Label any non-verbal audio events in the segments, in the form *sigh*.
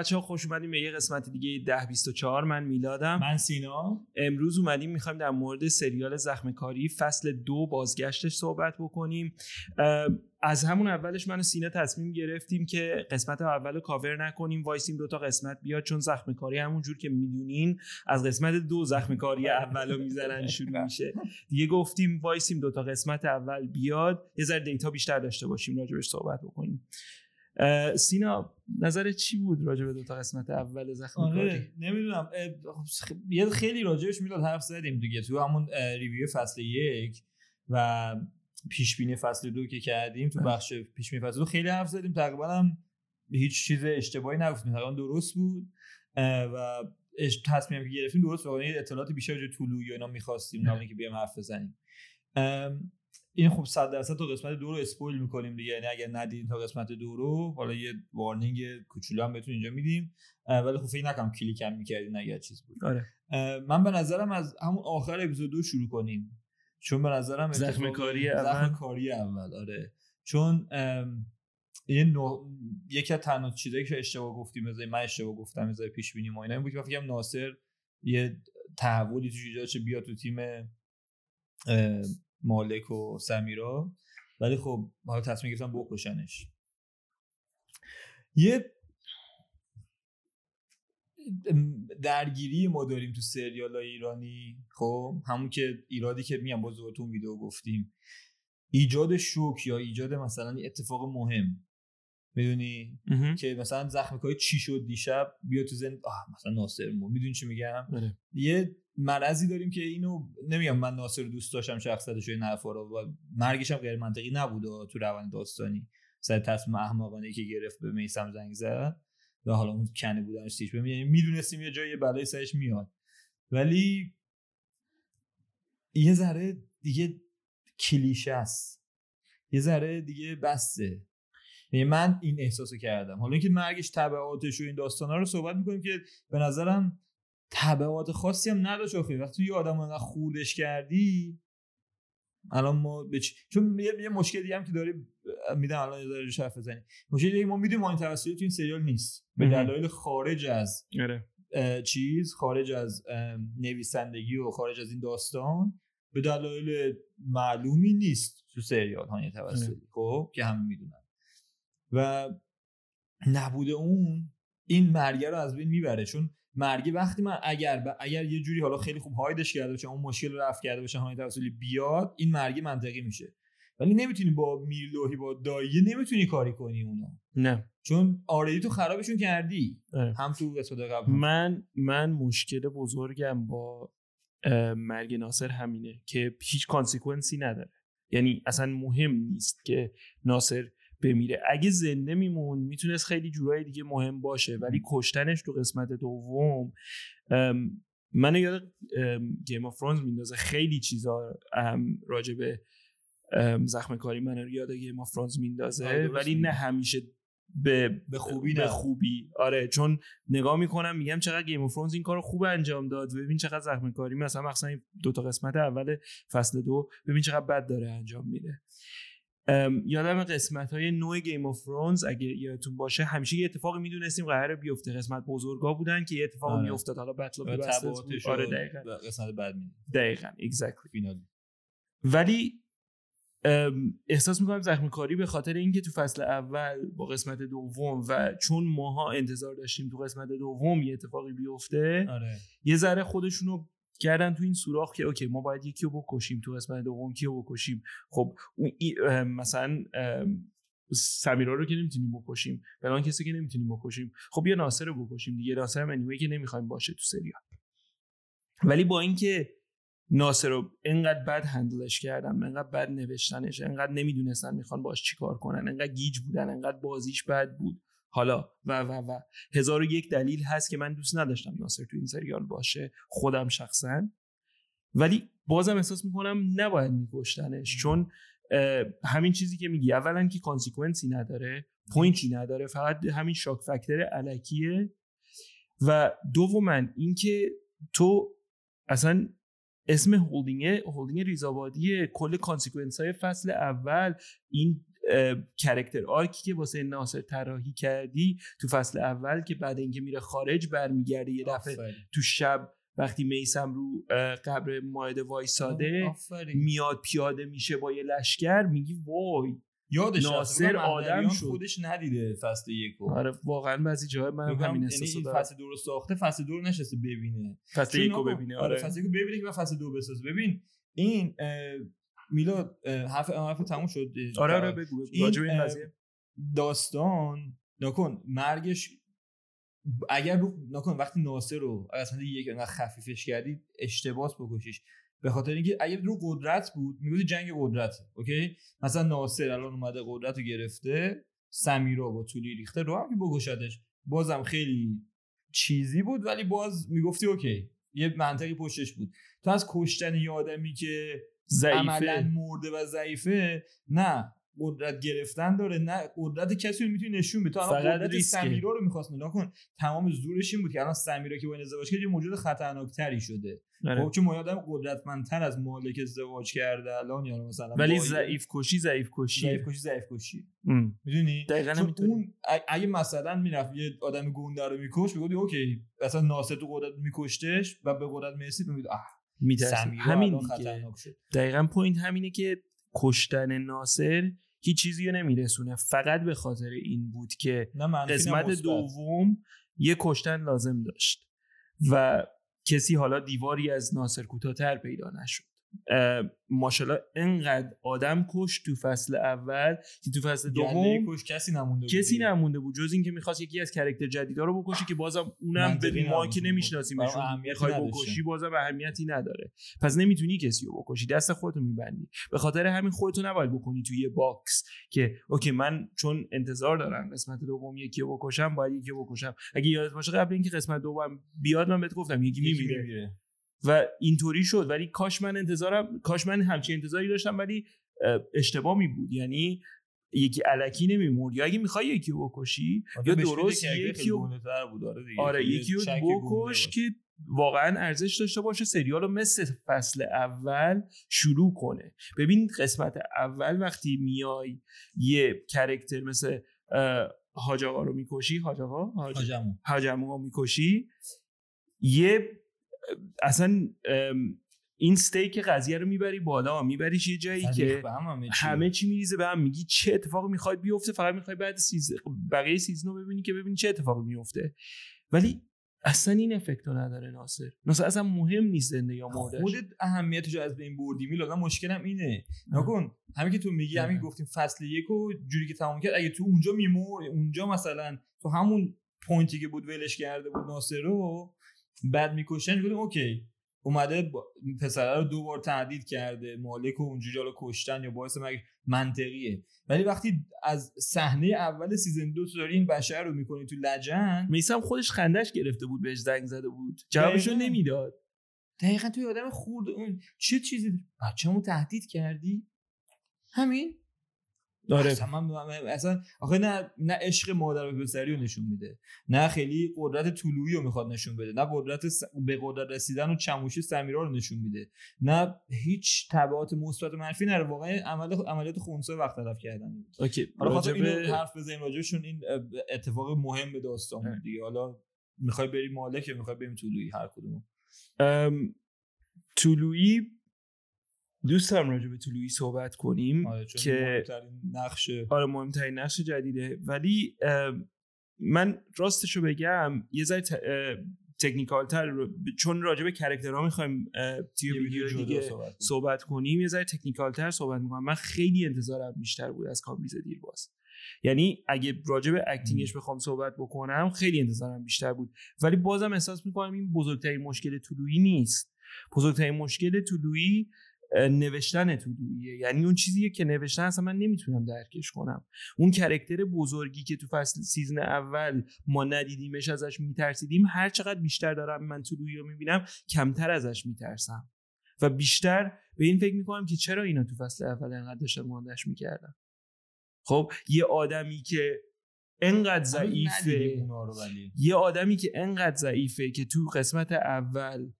بچه ها خوش اومدین به یه قسمت دیگه 1024 من میلادم. من سینا. امروز اومدیم می‌خوایم در مورد سریال زخم کاری فصل دو بازگشتش صحبت بکنیم. از همون اولش من و سینا تصمیم گرفتیم که قسمت اول رو کاور نکنیم. وایسیم دوتا قسمت بیاد چون زخم کاری همون جور که می‌دونین از قسمت دو زخم کاری اول رو می‌زنن شروع میشه. دیگه گفتیم وایسیم دوتا قسمت اول بیاد. یه ذره data بیشتر داشته باشیم راجبش صحبت بکنیم. سینا نظر چی بود راجع به دو تا قسمت اول زخم آره نمی‌دونم. یه خیلی راجعش می‌داد حرف زدیم دیگه تو همون ریویو فصل یک و پیش بینی فصل دو که کردیم تو بخش پیش بینی فصل دو خیلی حرف زدیم. تقریبا هم هیچ چیز اشتباهی نگفتیم. تقریبا درست بود. و تصمیم که گرفتیم درست بود. یعنی اطلاعات بیشتر جو طلوعی یا اینا می‌خواستیم نه که بیام حرف بزنیم. این خب 100 درصد تا قسمت دو رو اسپویل می‌کنیم دیگه. یعنی اگر ندیدین تا قسمت دو رو حالا یه وارنینگ کوچولو هم بهتون اینجا میدیم. ولی خب فکر نکنم کلیک هم می‌کردین اگر چیز بود. آره. من به نظرم از همون آخر اپیزود دو شروع کنیم. چون به نظرم زخم کاری اول. زخم کاری اول آره. چون یه نوع... یکی از تنها چیزایی که اشتباه گفتیم از من اشتباه گفتم از پیش بینی ما اینا این بود که فکر ناصر یه تحولی توش ایجاد بیاد تو تیم مالک و سمیرا. ولی خب حالا تصمیم گرفتن بکشنش. یه درگیری ما داریم تو سریال های ایرانی. خب همون که ایرادی که میگم بزرگتون ویدیو گفتیم. ایجاد شوک یا ایجاد مثلا اتفاق مهم. می‌دونی؟ که مثلا زخم کاری چی شد دیشب؟ بیا تو زن آه مثلا ناصر مو. می‌دونی چی میگم؟ آره. یه مرضی داریم که اینو نمیگم من ناصر دوست داشتم شخصیتش این حرفا رو و مرگش هم غیر منطقی نبود تو روند داستانی سر تصمیم احمقانه که گرفت به میسم زنگ زد و حالا اون کنه بودنش تیش یعنی می‌دونستیم یه جایی بلای سرش میاد. ولی یه ذره دیگه کلیشه است. یه ذره دیگه بسته. یعنی من این احساسو کردم. حالا اینکه مرگش تبعاتش و این داستانا رو صحبت می‌کنیم که به نظرم تبعات خاصی هم نداشت آخه. وقتی یه آدم انقدر خولش کردی الان ما بچ... چون یه, یه مشکل دیگه هم که داریم میدم الان یه ذره حرف بزنیم. مشکل دیگه ما می‌دونیم این توسلی تو این سریال نیست. به دلایل خارج از آره. چیز خارج از نویسندگی و خارج از این داستان به دلایل معلومی نیست تو سریال های توسلی. خب؟ که همه می‌دونن. و نبود اون این مرگه رو از بین می‌بره. چون مرگی وقتی من اگر اگر یه جوری حالا خیلی خوب هایدش کرده باشه اون مشکل رو رفع کرده باشه های توسلی بیاد این مرگی منطقی میشه. ولی نمی‌تونی با میرلوهی با دایه نمی‌تونی کاری کنی اونو. نه. چون already تو خرابشون کردی. اه. هم تو قسمت قبل من من مشکل بزرگم با مرگ ناصر همینه که هیچ consequence ی نداره. یعنی اصلا مهم نیست که ناصر بمیره. اگه زنده میمون می‌تونست خیلی جورای دیگه مهم باشه ولی کشتنش تو قسمت دوم من یاد Game of Thrones میندازه. خیلی چیزا راجع به زخم کاری من یاد Game of Thrones میندازه. ولی نه همیشه به به خوبی به خوبی. آره چون نگاه می‌کنم میگم چقدر Game of Thrones این کارو خوب انجام داد. ببین چقدر زخم کاری. مثلا مثلا دو تا قسمت اول فصل دو ببین چقدر بد داره انجام میده. یادم قسمت های نه Game of Thrones اگه یادتون باشه همیشه یه اتفاقی می‌دونستیم قراره بیفته. قسمت بزرگا بودن که یه اتفاقی آره. میافتاد. حالا battle و تبعاتش آره دقیقاً. قسمت بعد می دقیقاً exactly. ولی احساس می‌کنم زخم کاری به خاطر اینکه تو فصل اول با قسمت دوم و چون ماها انتظار داشتیم تو قسمت دوم یه اتفاقی بیفته آره. یه ذره خودشونو کردن تو این سوراخ که اوکی ما باید یکی رو بکشیم تو قسمت دوم کیو بکشیم؟ خب مثلا سمیرا رو که نمی‌تونیم بکشیم فلان کسی که نمی‌تونیم بکشیم خب یه ناصر رو بکشیم دیگه ناصر هم انیوی که نمی‌خوایم باشه تو سریال ولی با اینکه ناصر رو انقدر بد handle ش کردن انقدر بد نوشتنش انقدر نمی‌دونستن می‌خوان باش چیکار کنن انقدر گیج بودن انقدر بازیش بد بود. حالا و و و. هزار و یک دلیل هست که من دوست نداشتم ناصر تو این سریال باشه خودم شخصا. ولی بازم احساس می‌کنم نباید میکشتنش چون همین چیزی که میگی اولا که consequence ی نداره point ی نداره فقط همین shock factor الکیه. و دوما اینکه تو اصلا اسم هولدینگ هولدینگ ریزابادی کل consequence های فصل اول این character arc ی که واسه ناصر طراحی کردی تو فصل اول که بعد اینکه میره خارج برمیگرده یه دفعه تو شب وقتی میسم رو قبر مائده وایساده میاد پیاده میشه با یه لشکر میگی وای یادش ناصر آدم شد. خودش ندیده فصل یک آره واقعا بعضی جاهای من همین احساسو یعنی فصل دو رو ساخته فصل دو رو نشسته ببینه. فصل یک رو ببینه آره فصل یک رو ببینه که فصل دو بسازه ببین این میلاد حرف حرف تموم شد آره آره بگو راجع این قضیه. داستان نکن مرگش اگر رو نکن وقتی ناصر رو اصلا یک انقدر خفیفش کردی اشتباس بکشیش. به خاطر اینکه اگه رو قدرت بود می‌گفتی جنگ قدرت اوکی؟ مثلا ناصر الان اومده قدرت رو گرفته سمیرا با طولی ریخته رو هم بکشدش بازم خیلی چیزی بود ولی باز می‌گفتی اوکی یه منطقی پشتش بود. تو از کشتن یه آدمی که عملا مرده و ضعیفه نه قدرت گرفتن داره نه قدرت کسی رو می‌تونی نشون بده. تو الان قدرت سمیرا رو می‌خواست نگاه کن تمام زورش این بود که الان سمیرا که با این ازدواج کرد یه موجود خطرناکتری شده. آره. خب چون آدم قدرتمندتر از مالک ازدواج کرده الان یا مثلا ولی ضعیف کشی ضعیف کشی ضعیف کشی ضعیف کشی می‌دونی؟ دقیقاً اون اگه مثلا می‌رفت یه آدم گنده رو میکش می‌گفت اوکی مثلا ناصر تو قدرت میکشتش و به قدرت می‌رسید می‌گفت میترسید همین دیگه. دقیقا point همینه که کشتن ناصر هیچ چیزی رو نمیرسونه. فقط به خاطر این بود که قسمت دوم یه کشتن لازم داشت و کسی حالا دیواری از ناصر کوتاهتر پیدا نشد. ماشاءالله انقدر آدم کش تو فصل اول که تو فصل دوم کش کسی نمونده بود کسی نمونده بود. جز اینکه می‌خواست یکی از character جدیدا رو بکشه که بازم اونم به ما که نمیشناسیمشون می‌خوای بکشی بازم اهمیتی نداره. پس نمی‌تونی کسی رو بکشی. دست خودتو میبندی. به خاطر همین خودتو نباید بکنی توی یه box که okay من چون انتظار دارم قسمت دوم یکی رو بکشم باید یکی بکشم. اگه یادت باشه قبل اینکه قسمت دوم بیاد من بهت گفتم یکی میمیره. و اینطوری شد. ولی کاش من انتظارم کاش من همچین انتظاری داشتم ولی اشتباه می بود. یعنی یکی الکی نمیمرد. یا اگه می‌خوای یکی بکشی یا درست یکی بود. آره یکی رو بکش که واقعا ارزش داشته باشه سریال رو مثل فصل اول شروع کنه. ببین قسمت اول وقتی میای یه کرکتر مثل حاج آقا رو می‌کشی حاج آقا؟ حاج می‌کشی یه اصلا این استیک قضیه رو می‌بری بالا میبریش یه جایی که همه چی میریزه به هم میگی چه اتفاقی می‌خوای بیفته فقط می‌خوای بعد سیز... بقیه season رو ببینی که ببینی چه اتفاقی میفته ولی اصلا این effect رو نداره ناصر. ناصر اصلا مهم نیست زنده یا مردش خودت اهمیتش از بین بردی. میلاد مشکلم اینه. نکن همین که تو میگی همین گفتیم فصل یک و جوری که تمام کرد اگه تو اونجا میمرد اونجا مثلا تو همون point ی که بود ولش کرده بود ناصر رو بعد می‌کشن گفتم okay. اومده پسره رو دو بار تهدید کرده. مالک و اونجوری حالا کشتن یا باعث مرگ منطقیه. ولی وقتی از صحنه اول سیزن دو تو داری این بشر رو می‌کنی تو لجن میسم خودش خندش گرفته بود بهش زنگ زده بود. جوابشو نمی‌داد. دقیقا توی آدم خورد اون چه چیزی؟ بچه‌مو تهدید کردی؟ همین؟ داره اصلا آخه نه نه عشق مادر و پسری رو نشون میده. نه خیلی قدرت طلوعی رو می‌خواد نشون بده. نه قدرت به قدرت رسیدن و چموشی سمیرا رو نشون میده. نه هیچ تبعات مثبت منفی نره. واقعا عمل عملیات خونسا وقت طرف کردن. بود اوکی حالا خاطر اینو حرف بزنیم راجبشون این اتفاق مهم به داستان دیگه. حالا می‌خوای بریم مالک یا می‌خوای بریم طلوعی هر کدوم طلوعی دوست دارم راجع به طلوعی صحبت کنیم آره که نقش آره مهمترین نقش جدیده. ولی من راستشو بگم یه ذره technical تر چون راجع به character ها می‌خوایم توی ویدیو دیگه صحبت, صحبت کنیم یه ذره technical تر صحبت می‌کنم. من خیلی انتظارم بیشتر بود از کامبیز دیرباز. یعنی اگه راجع به acting ش بخوام صحبت بکنم خیلی انتظارم بیشتر بود. ولی بازم احساس می‌کنم این بزرگترین مشکل طلوعی نیست. بزرگترین مشکل طلوعی نوشتن طلوعیه یعنی اون چیزیه که نوشتن اصلا من نمی‌تونم درکش کنم. اون character بزرگی که تو فصل season اول ما ندیدیمش ازش میترسیدیم هر چقدر بیشتر دارم من طلوعی رو می‌بینم کمتر ازش میترسم. و بیشتر به این فکر می‌کنم که چرا اینا تو فصل اول انقدر داشتن ماندش می‌کردن؟ خب یه آدمی که انقدر ضعیفه یه آدمی که انقدر ضعیفه که تو قسمت اول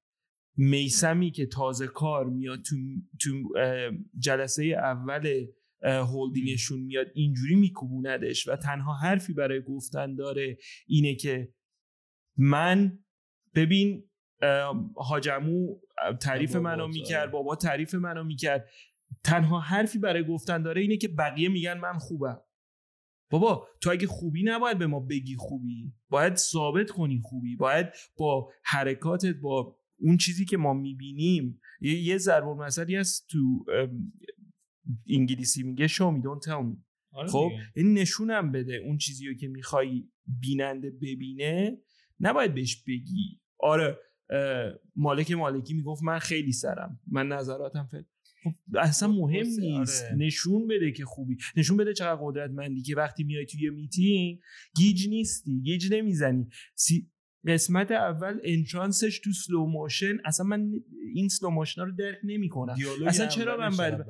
میسمی که تازه کار میاد تو, تو جلسه اول هولدینگشون میاد اینجوری میکوبوندش و تنها حرفی برای گفتن داره اینه که من ببین حاجمو تعریف منو می‌کرد بابا تعریف منو می‌کرد. تنها حرفی برای گفتن داره اینه که بقیه میگن من خوبم. بابا تو اگه خوبی نباید به ما بگی خوبی. باید ثابت کنی خوبی. باید با حرکاتت با اون چیزی که ما می‌بینیم یه, ضرب المثلی هست تو انگلیسی میگه شو می دون تل می خب این نشونم بده اون چیزی رو که می‌خوای بیننده ببینه. نباید بهش بگی. آره مالک مالکی می‌گفت من خیلی سرم. من نظراتم فعلا خب اصلا خب، مهم نیست آره. نشون بده که خوبی. نشون بده چقدر قدرتمندی که وقتی میای توی میتینگ گیج نیستی. گیج نمی‌زنی. قسمت اول entrance ش تو slow motion اصلا من این slow motion رو درک نمی‌کنم. اصلا چرا من بعد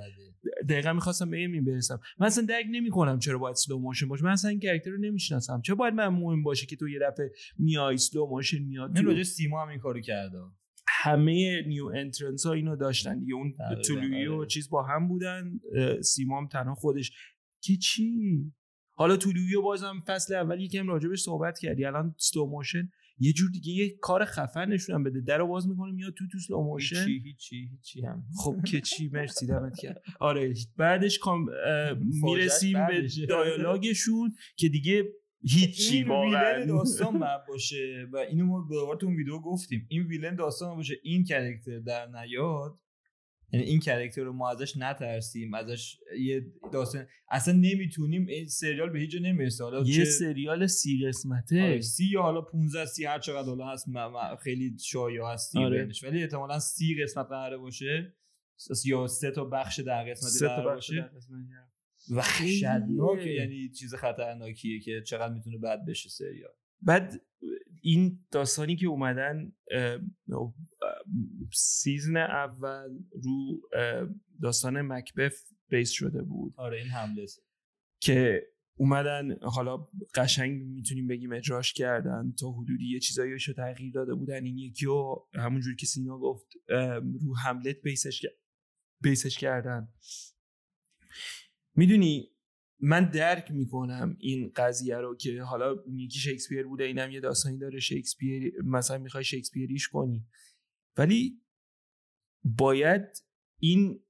دقیقا می‌خواستم به این برسم. من اصلا درک نمی‌کنم چرا باید slow motion باشه. من اصلا این character رو نمی‌شناسم. چرا باید من مهم باشه که تو یه دفعه میای slow motion میاد این راجع سیما هم این کارو کرده. همه new entrance ها اینو داشتن دیگه. اون طلوعی و آره. چیز با هم بودن. سیمام تنها خودش. که چی؟ حالا طلوعی و بازم فصل اول یکم راجبش صحبت کردی. الان slow motion یه جور دیگه یه کار خفن نشونم بده. در باز می‌کنه میاد تو تو slow motion هیچی هیچی هیچی. هم *laughs* خب که چی مرسی دمت گرم آره بعدش کام می‌رسیم به دیالوگشون *laughs* که دیگه هیچی واقعا. داستان *laughs* باید باشه و اینو ما به ویدیو گفتیم. این villain داستان باشه. این character در نیاد. یعنی این character رو ما ازش نترسیم ازش یه داستان اصلا نمی‌تونیم این سریال به هیچ جا نمی‌رسه. حالا یه سریال سی قسمته. آره سی یا حالا 15 سی هر چقدر حالا هست خیلی شایع هست آره. ولی احتمالاً سی قسمت قراره باشه. یا سه تا بخش در قسمت قراره باشه. وحشتناک یعنی چیز خطرناکیه که چقدر می‌تونه بد بشه سریال. بعد این داستانی که اومدن سیزن اول رو داستان مکبف بیس شده بود. آره این حمله که اومدن حالا قشنگ می‌تونیم بگیم اجراش کردن تا حدودی یه چیزایی رو تغییر داده بودن. این یکی و همونجوری که سینا گفت رو هملت base ش, base ش کردن. می‌دونی من درک می‌کنم این قضیه رو که حالا یکی شکسپیر بوده اینم یه داستانی داره شکسپیر مثلا می‌خوای شکسپیریش کنی. ولی باید این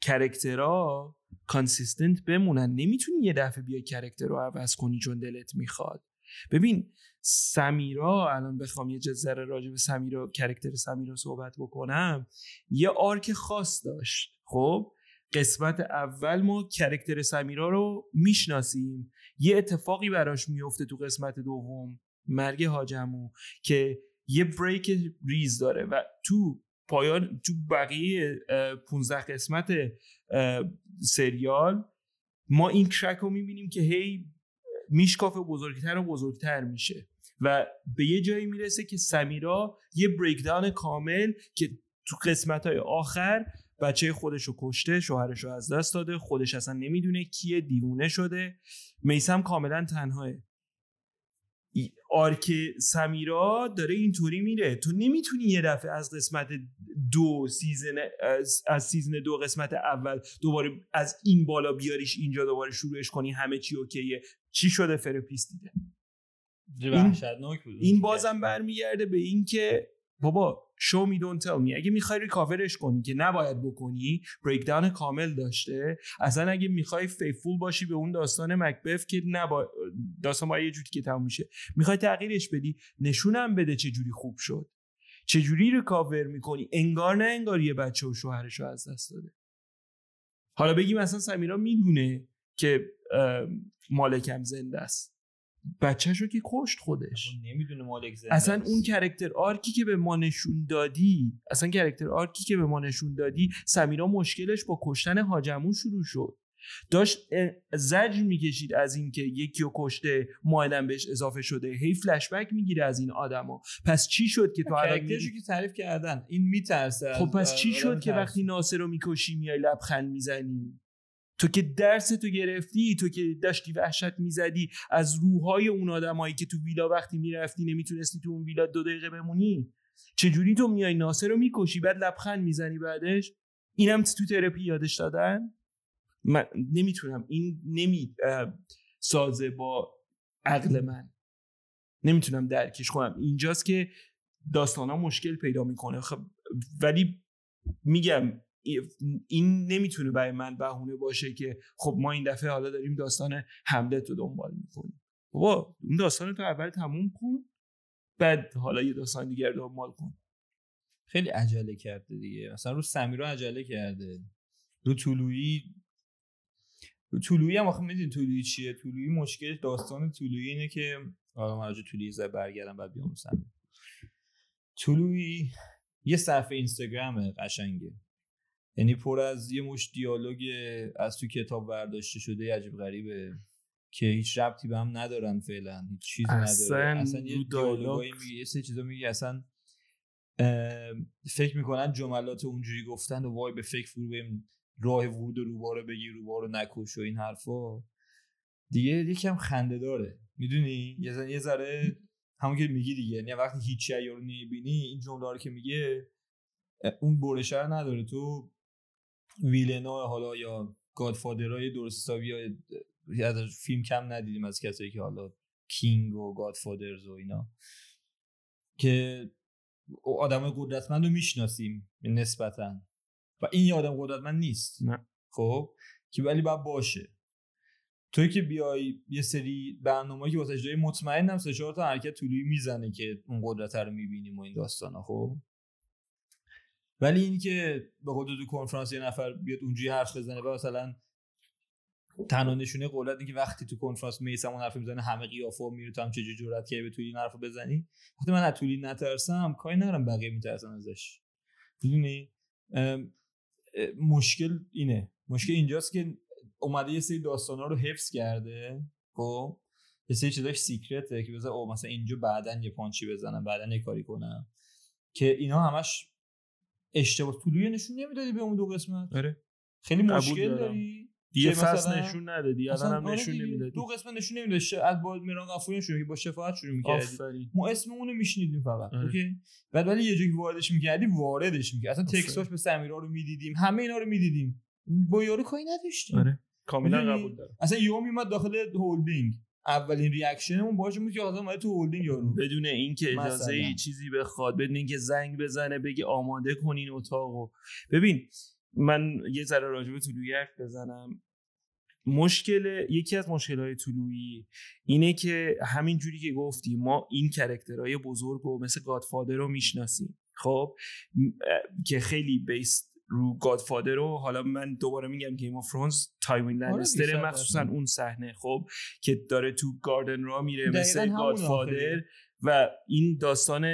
character ها consistent بمونن. نمی‌تونی یه دفعه بیا character رو عوض کنی چون دلت می‌خواد. ببین سمیرا الان بخوام یه ذره راجع به سمیرا character سمیرا صحبت بکنم یه arc خاص داشت. خب؟ قسمت اول ما character سمیرا رو می‌شناسیم. یه اتفاقی براش میفته تو قسمت دوم مرگ حاج عمو که یه break ریز داره و تو پایان تو بقیه 15 قسمت سریال ما این crack رو می‌بینیم که هی میشکافه بزرگتر و بزرگتر میشه و به یه جایی می‌رسه که سمیرا یه breakdown کامل که تو قسمت های آخر بچه خودش رو کشته شوهرش رو از دست داده. خودش اصلا نمی‌دونه کیه دیوونه شده. میسم کاملا تنهاه arc سمیرا داره اینطوری میره. تو نمی‌تونی یه دفعه از قسمت دو season از, season دو قسمت اول دوباره از این بالا بیاریش اینجا دوباره شروعش کنی همه چی okay ه. چی شده؟ therapist دیده. این, این بازم برمیگرده به اینکه بابا show me tell me اگه می‌خوای recover ش کنی که نباید بکنی breakdown کامل داشته. اصلا اگه می‌خوای faithful باشی به اون داستان مکبث که نبا داستان یه جوری که تموم میشه می‌خوای تغییرش بدی نشونم بده چه جوری خوب شد. چه جوری recover می‌کنی. انگار نه انگار یه بچه و شوهرش رو از دست داده. حالا بگیم اصلا سمیرا می‌دونه که مالکم زنده است. بچهش رو که کشت خودش. نمی‌دونه مالک اصلا اون character arc ی که به ما نشون دادی اصلا character arc ی که به ما نشون دادی سمیرا مشکلش با کشتن حاج عمو شروع شد. داشت زجر می‌کشید از اینکه یکی رو کشته مائده بهش اضافه شده. هی فلش بک می‌گیره از این آدما. پس چی شد که تو الان که تعریف کردن. این میترسه خب پس چی شد که وقتی ناصر رو می‌کشی میای لبخند می‌زنی؟ تو که درس تو گرفتی تو که داشتی وحشت می‌زدی از روحای اون آدمایی که تو ویلا وقتی می‌رفتی نمی‌تونستی تو اون ویلا دو دقیقه بمونی؟ چجوری تو میای ناصر رو می‌کشی بعد لبخند می‌زنی بعدش؟ اینم تو ترپی یادش دادن؟ من نمی‌تونم. این نمی سازه با عقل من. نمی‌تونم درکش کنم. اینجاست که داستان ها مشکل پیدا می‌کنه. خب ولی میگم این نمی‌تونه برای من بهونه باشه که خب ما این دفعه حالا داریم داستان حملت رو دنبال می‌کنیم. بابا اون داستان تو اول تموم کن بعد حالا یه داستان دیگر دنبال کن. خیلی عجله کرده دیگه. مثلا رو سمیرا عجله کرده. رو طولویی رو طولویی هم آخه میدین طولویی چیه؟ طولویی مشکل داستان طولویی اینه که حالا من راجع طولویی زای برگردم بعد بیام سمیر. طولویی یه صفحه اینستاگرام قشنگه. یعنی پر از یه مش دیالوگ از تو کتاب برداشته شده عجیب غریبه. که هیچ ربطی به هم ندارن فعلا هیچ چیزی نداره. اصلا یه دیالوگایی میگه یه سه چیزا میگه اصلا فکر می‌کنن جملات اونجوری گفتن و وای به فکر فرو بریم راه ورود و روبارو بگیر روبارو نکش و این حرفا. دیگه یکم خنده داره. می‌دونی؟ یه ذره همون که میگی دیگه. یعنی وقتی هیچ شی رو نمی‌بینی این جمله رو که میگه اون برشه نداره. تو ویلنا حالا یا گادفادرای درست حسابی یا از فیلم کم ندیدیم از کسایی که حالا کینگ و گادفادرز و اینا. که آدم قدرتمند رو می‌شناسیم نسبتا. و این یه آدم قدرتمند نیست. نه. خب؟ که ولی باید باشه. توی که بیای یه سری برنامه که واسه جای مطمئنم سه چهار تا حرکت طولوی می‌زنه که اون قدرت رو می‌بینیم و این داستانا خب؟ ولی این که به خود تو کنفرانس یه نفر بیاد اونجوری حرف بزنه و مثلا تنها نشونه قدرت این که وقتی تو کنفرانس میسمون حرف می‌زنه همه قیافه میره تو هم چه جرأت که به این حرفو بزنی؟ وقتی من از طولی نترسم کاری ندارم بقیه میترسن ازش. می‌دونی؟ مشکل اینه. مشکل اینجاست که اومده یه سری داستانا رو حفظ کرده خب؟ یه سری چیزاش سیکرته که بذار او مثلا اینجا بعدا یه پانچی بزنم بعدا یه کاری کنم. که اینا همش اشتباه. طولوی نشون نمی‌دادی به اون دو قسمت؟ آره. خیلی مشکل داری؟ دیگه فصل نشون ندادی الان هم آره نشون نمی‌دادی. دو قسمت نشون نمی‌دادی. از با میران غفوری شروع که با شفاعت شروع می‌کردی. ما اسم اونو میشنیدیم فقط آره. اوکی؟ بعد ولی یه جایی واردش می‌کردی واردش می‌کردی. اصلا تکساش به سمیرا رو می‌دیدیم همه اینا رو می‌دیدیم. با یارو کاری نداشتیم. آره. کاملا قبول دارم. اصلا یهو میومد داخل هولدینگ. اولین reaction مون باشه بود که آدم تو هولدینگ یارو بدون اینکه اجازه ای چیزی بخواد بدون اینکه زنگ بزنه بگه آماده کنین اتاقو ببین من یه ذره راجع به طلوعی حرف بزنم. مشکل یکی از مشکلهای طلوعی اینه که همین جوری که گفتی ما این character های بزرگ و مثل Godfather رو می‌شناسیم. خب؟ که خیلی based رو Godfather رو حالا من دوباره میگم Game of Thrones تایوین لنستر مخصوصا اون صحنه خب که داره تو garden را میره مثل Godfather و این داستان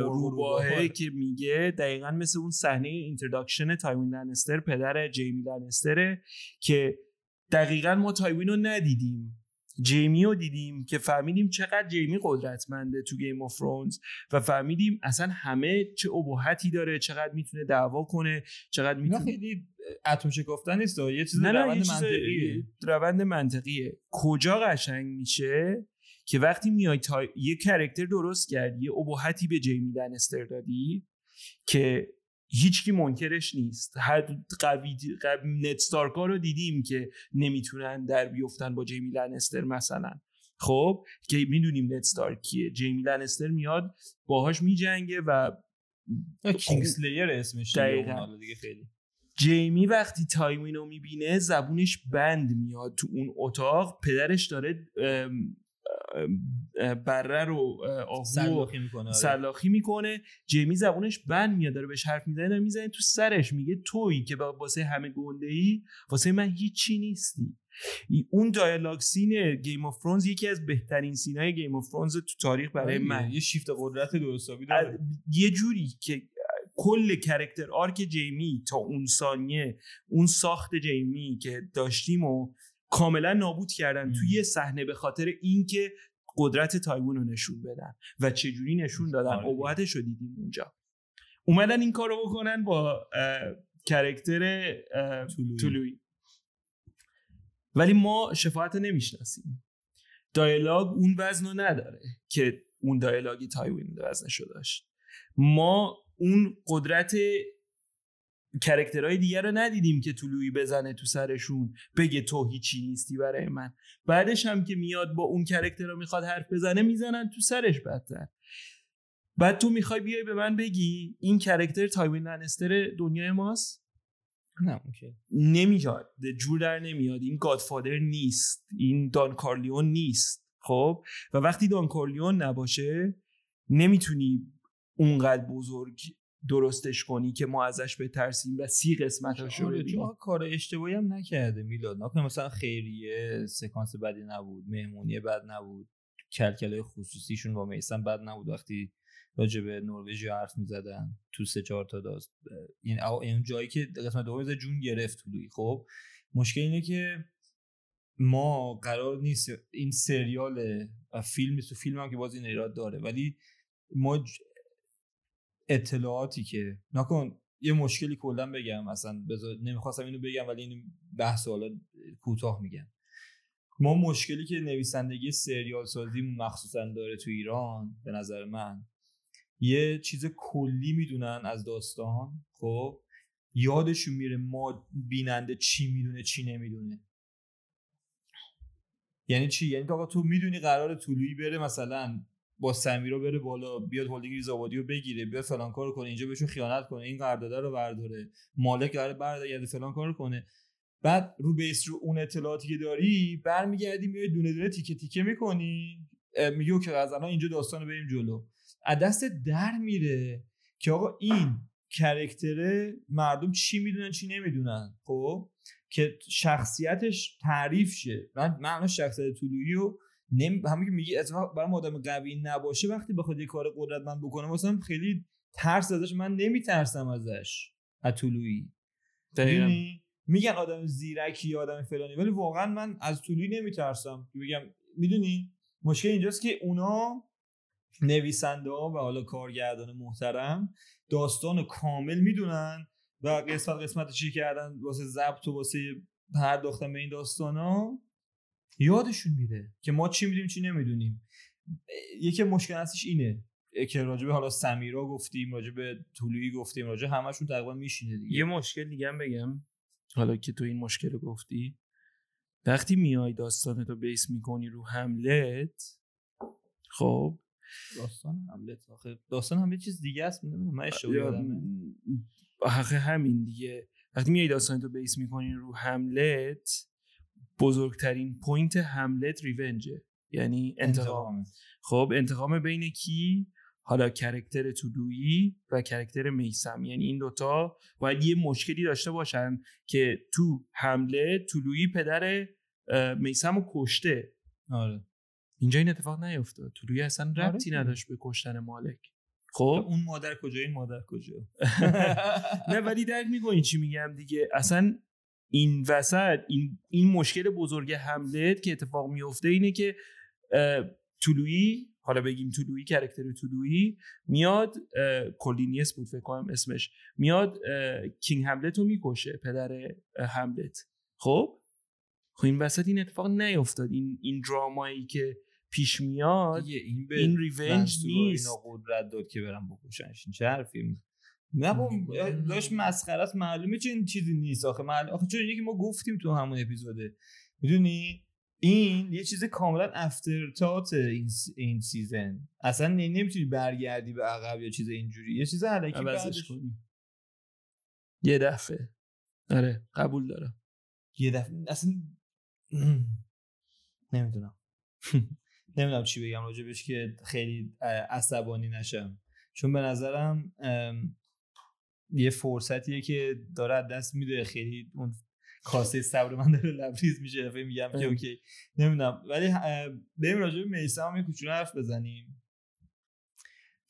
روباهه که میگه دقیقا مثل اون صحنه introduction تایوین لنستر پدر جیمی لنستره که دقیقا ما تایوین رو ندیدیم. جیمی رو دیدیم که فهمیدیم چقدر جیمی قدرتمنده تو Game of Thrones و فهمیدیم اصلا همه چه ابهتی داره چقدر می‌تونه دعوا کنه چقدر می‌تونه خیلی اتم شکفتن نیست یه چیز نه روند منطقیه. روند منطقیه. کجا قشنگ میشه که وقتی میای تا یه character درست کردی یه ابهتی به جیمی لنستر دادی که هیچکی منکرش نیست. هر قوی ند استارکا رو دیدیم که نمی‌تونن در بیفتن با جیمی لنستر مثلا. خب که می‌دونیم ند استارک کیه جیمی لنستر میاد باهاش میجنگه و Kingslayer اسمش دیگه خیلی. جیمی وقتی تایوین رو می‌بینه زبونش بند میاد تو اون اتاق. پدرش داره بره رو آهو سلاخی می‌کنه آره. جیمی زبونش بند میاد داره بهش حرف می‌زنه داره می‌زنه تو سرش. میگه تویی که واسه همه گنده ای واسه من هیچی نیستی. اون dialogue scene Game of Thrones یکی از بهترین scene های Game of Thrones تو تاریخ برای آره، من. یه شیفت قدرت درست حسابی داره. یه جوری که کل character arc جیمی تا اون ثانیه اون ساخت جیمی که داشتیم و کاملا نابود کردن توی یه صحنه به خاطر اینکه قدرت تایوین رو نشون بدن و چجوری نشون دادن آره. ابهتش رو دیدیم اونجا. اومدن این کارو بکنن با character طلوعی ولی ما شفاعت نمی‌شناسیم. dialogue اون وزن رو نداره که اون dialogue ی تایوین وزنشو داشت. ما اون قدرت character های دیگه رو ندیدیم که طلوعی بزنه تو سرشون بگه تو هیچی نیستی برای من. بعدش هم که میاد با اون character رو می‌خواد حرف بزنه می‌زنن تو سرش بدتر. بعد تو می‌خوای بیای به من بگی این character تایوین لنستر دنیای ماست؟ نه okay نمیاد. جور در نمیاد. این Godfather نیست. این Don Corleone نیست. خب؟ و وقتی Don Corleone نباشه نمی‌تونی اونقدر بزرگ درستش کنی که ما ازش بترسیم و سی قسمتاشو آره ببینیم. کار اشتباهی هم نکرده میلاد. نکنه مثلا خیریه سکانس بدی نبود مهمونی بد نبود کلکله خصوصیشون با میسن بد نبود. وقتی راجع به نروژی حرف می‌زدن تو سه چهار تا داست. این این جایی که قسمت دوم جون گرفت طولویی خب مشکل اینه که ما قرار نیست این سریال و فیلم تو فیلم هم که باز این ایراد داره. ولی ما اطلاعاتی که نکن یه مشکلی کلا بگم مثلا بذار نمی‌خواستم اینو بگم ولی این بحث حالا کوتاه میگم. ما مشکلی که نویسندگی سریال سازی مخصوصا داره تو ایران به نظر من یه چیز کلی می‌دونن از داستان خب؟ یادشون میره ما بیننده چی می‌دونه چی نمی‌دونه. یعنی چی؟ یعنی آقا تو می‌دونی قرار طلوعی بره مثلا با سمیرا بره بالا بیاد هلدینگ ریزآبادی رو بگیره بیاد فلان کارو کنه اینجا بهشون خیانت کنه این قرارداد رو برداره مالک قرار برگرده فلان کارو کنه. بعد رو base رو اون اطلاعاتی که داری برمیگردی میای دونه دونه تیکه تیکه می‌کنی. میگی okay از الان اینجا داستان رو بریم جلو. از دست در میره که آقا این character ه مردم چی می‌دونن چی نمی‌دونن خب؟ که شخصیتش تعریف شه من الان شخصیت طلوعی رو نمی... همین که میگی اتفاق برای آدم قوی نباشه وقتی بخواد یه کار قدرتمند بکنه مثلا خیلی ترس ازش من نمیترسم ازش. می‌دونی؟ میگن آدم زیرکی آدم فلانی ولی واقعا من از طولی نمیترسم. که بگم می‌دونی؟ مشکل اینجاست که اونا نویسنده ها و حالا کارگردان محترم داستان کامل می‌دونن و قسمت قسمت چی کردن واسه ضبط و واسه پرداختن به این داستان ها یادشون میره. که ما چی می‌دونیم چی نمی‌دونیم. یکی مشکل هستش اینه که راجبه حالا سمیرا گفتیم راجبه طولویی گفتیم راجب همشون تقریبا میشینه دیگه. یه مشکل دیگه هم بگم. حالا که تو این مشکل رو گفتی وقتی میای داستانتو بیس می‌کنی رو هملت خب؟ داستان Hamlet آخه داستان هم یه چیز دیگه است نمی‌دونم من اشتباه آخه همین دیگه. وقتی میای داستانتو base می‌کنی رو Hamlet بزرگترین point Hamlet revenge ه یعنی انتقام. خب انتقام بین کی؟ حالا کرکتر طلویی و کرکتر میسم یعنی این دوتا باید یه مشکلی داشته باشن که تو Hamlet طلوعی پدر میسم رو کشته. آره. اینجا این اتفاق نیفتاد. طلویی اصلا آره ربطی دیگه. نداشت به کشتن مالک. خب. اون مادر کجا؟ این مادر کجا؟ *laughs* *laughs* نه ولی درک می‌کنی چی میگم دیگه. اصلا این وسط این, این مشکل بزرگ حملت که اتفاق میفته اینه که طلویی حالا بگیم طلویی کرکتر طلویی میاد کلینیس بود فکر کنم اسمش میاد کینگ هملت رو می‌کشه پدر هملت خب؟ خب این وسط این اتفاق نیفتاد. این این درامایی که پیش میاد این این ریونج نیست. اینا قدرت داد که برن بکشنش. این چه حرفی نه با داشت مسخره است معلومه چه این چیزی نیست. آخه معلومه آخه چون که ما گفتیم تو همون اپیزوده. می‌دونی؟ این یه چیز کاملا افتر تات این, س- این سیزن. اصلا نی- نمی‌تونی برگردی به عقب یا چیز اینجوری. یه چیز علکی بعدش. کنی. یه دفعه. آره قبول دارم. یه دفعه. اصلا *clears throat* نمی‌دونم. *laughs* نمی‌دونم چی بگم راجبش که خیلی عصبانی نشم. چون به نظرم ام، یه فرصتیه که داره از دست میده خیلی اون کاسه صبر من داره لبریز میشه دفعه میگم که. اوکی نمی‌دونم ولی بریم راجع به میسم یه کوچولو حرف بزنیم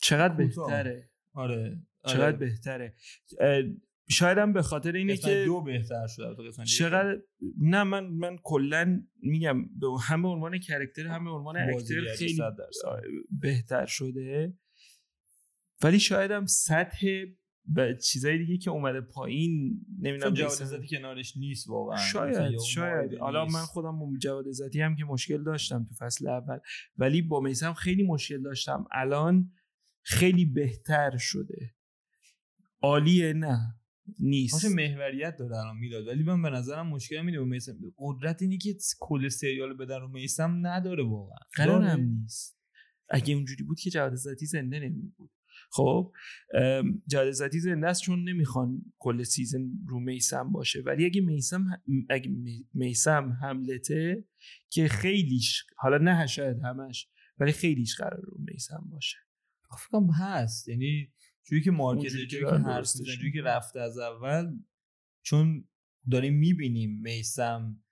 چقدر. بهتره آره چقدر آره. بهتره اه، شاید هم به خاطر اینه که دو بهتر شده. چقدر نه من من کلا میگم به- هم به عنوان کرکتر هم به عنوان اکتر خیلی 100 درصد. بهتر شده ولی شاید هم سطح و چیزای دیگه که اومده پایین نمی‌دونم چون جواد عزتی کنارش نیست واقعا. شاید شاید. حالا. من خودم با جواد عزتی هم که مشکل داشتم تو فصل اول. ولی با میسم خیلی مشکل داشتم. الان خیلی بهتر شده. عالیه نه. نیست. باشه محوریت داره الان می‌داد ولی من به نظرم مشکل با میسم. قدرت اینه که کل سریال بدن رو میسم نداره واقعا. قرار داره؟ هم نیست. اگه اونجوری بود که جواد ذاتی زنده نمی بود خب جواد ذاتی زنده است چون نمی‌خوان کل سیزن رو میسم باشه. ولی اگه میسم اگه می- میسم حملته که خیلیش حالا نه شاید همش ولی خیلیش قرار رو میسم باشه. فکر کنم هست. یعنی جوری که مارکت جوری که حرف می‌زنه جوری که. رفته از اول چون داریم می‌بینیم میسم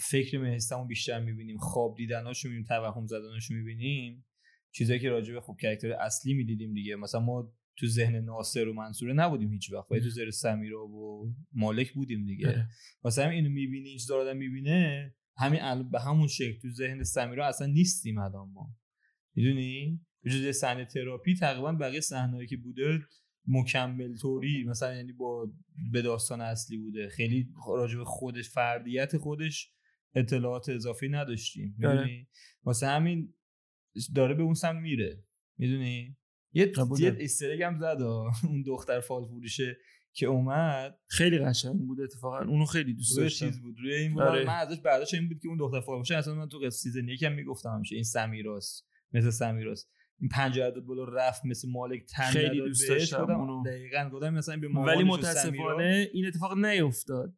فکر میسم رو بیشتر می‌بینیم. خواب دیدناشو می‌بینیم توهم زدناشو می‌بینیم. چیزایی که راجع به خب کرکتر اصلی می‌دیدیم دیگه. مثلا ما تو ذهن ناصر و منصوره نبودیم هیچ وقت. ولی تو ذهن سمیرا و مالک بودیم دیگه. آره. همین اینو می‌بینی این چیزا آدم می‌بینه همین به همون شکل تو ذهن سمیرا اصلا نیستیم الان ما. می‌دونی؟ جز صحنه تراپی تقریبا بقیه صحنه‌ای که بوده مکمل طوری مثلا یعنی با به داستان اصلی بوده. خیلی راجع به خودش فردیت خودش اطلاعات اضافی نداشتیم. آره. می‌دونی؟ واسه همین داره به اون سمت میره می‌دونی یه یه. استرگ هم زد. *laughs* اون دختر فال فروشه که اومد خیلی قشنگ بود اتفاقا اونو خیلی دوست داشتم چیز بود روی این بود آره. من ازش برداشت این بود که اون دختر فال فروشه اصلا من تو قصه season یکم می‌گفتم همیشه این سمیراست مثل سمیراست این پنجره داد بالا رفت مثل مالک تن خیلی دوست. داشتم اونو. دقیقاً گفتم مثلا به ولی متاسفانه این اتفاق نیفتاد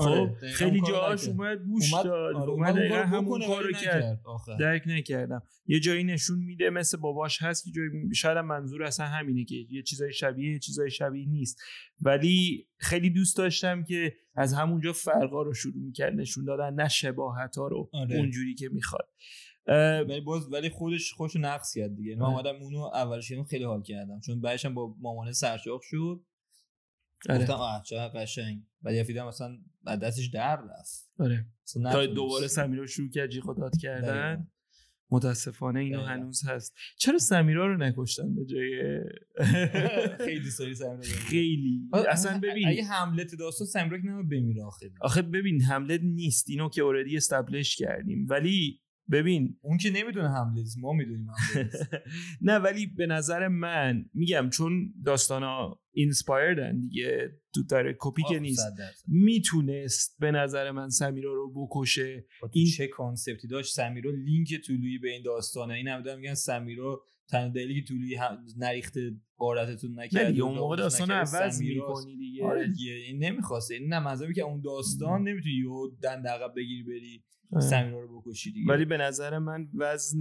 آره، خب خیلی نکرد. اومد گوش اومد داد. آره، اومد اون دقیقا همون کارو کرد. درک نکردم. یه جایی نشون میده مثل باباش هست یه جایی شاید منظور اصلا همینه که یه چیزای شبیه یه چیزای شبیه نیست. ولی خیلی دوست داشتم که از همونجا فرقا رو شروع می‌کرد نشون دادن نه شباهت ها رو آره. اونجوری که می‌خواد. ولی باز ولی خودش خودشو نقص کرد دیگه. من آره. اومدم اونو اولش خیلی حال کردم. چون بعدش با مامانه سرشاخ شد. آره. گفتم آه چقدر قشنگ. بعد یه فیدم مثلا بعد دستش در رفت آره. تا. دوباره سمیرا شروع کرد جیغ داد کردن. متاسفانه اینو. هنوز هست چرا سمیرا رو نکشتن به جای *laughs* خیلی سری سمیرا. خیلی اصلا ببین اگه حملت داستان سمیرا که نمیاد بمیره آخه آخه ببین حمله نیست اینو که اوردی استبلش کردیم ولی ببین اون که نمی‌دونه حمله ما می‌دونیم. *laughs* نه ولی به نظر من میگم چون داستان ها اینسپایردن دیگه تو داره کپی که نیست. می‌تونست به نظر من سمیرا رو بکشه این- چه کانسپتی داشت سمیرا لینک طولویی به این داستانه این هم میگن سمیرا تنها دلیلی که طولویی نریخته قارتتون نه نکرد اون موقع داستان عوض. می‌کنی دیگه آره دیگه این نمی‌خواسته این نه منظورم که اون داستان نمی‌تونی یهو دند عقب بگیری بری. سمیرا رو بکشی دیگه. ولی به نظر من وزن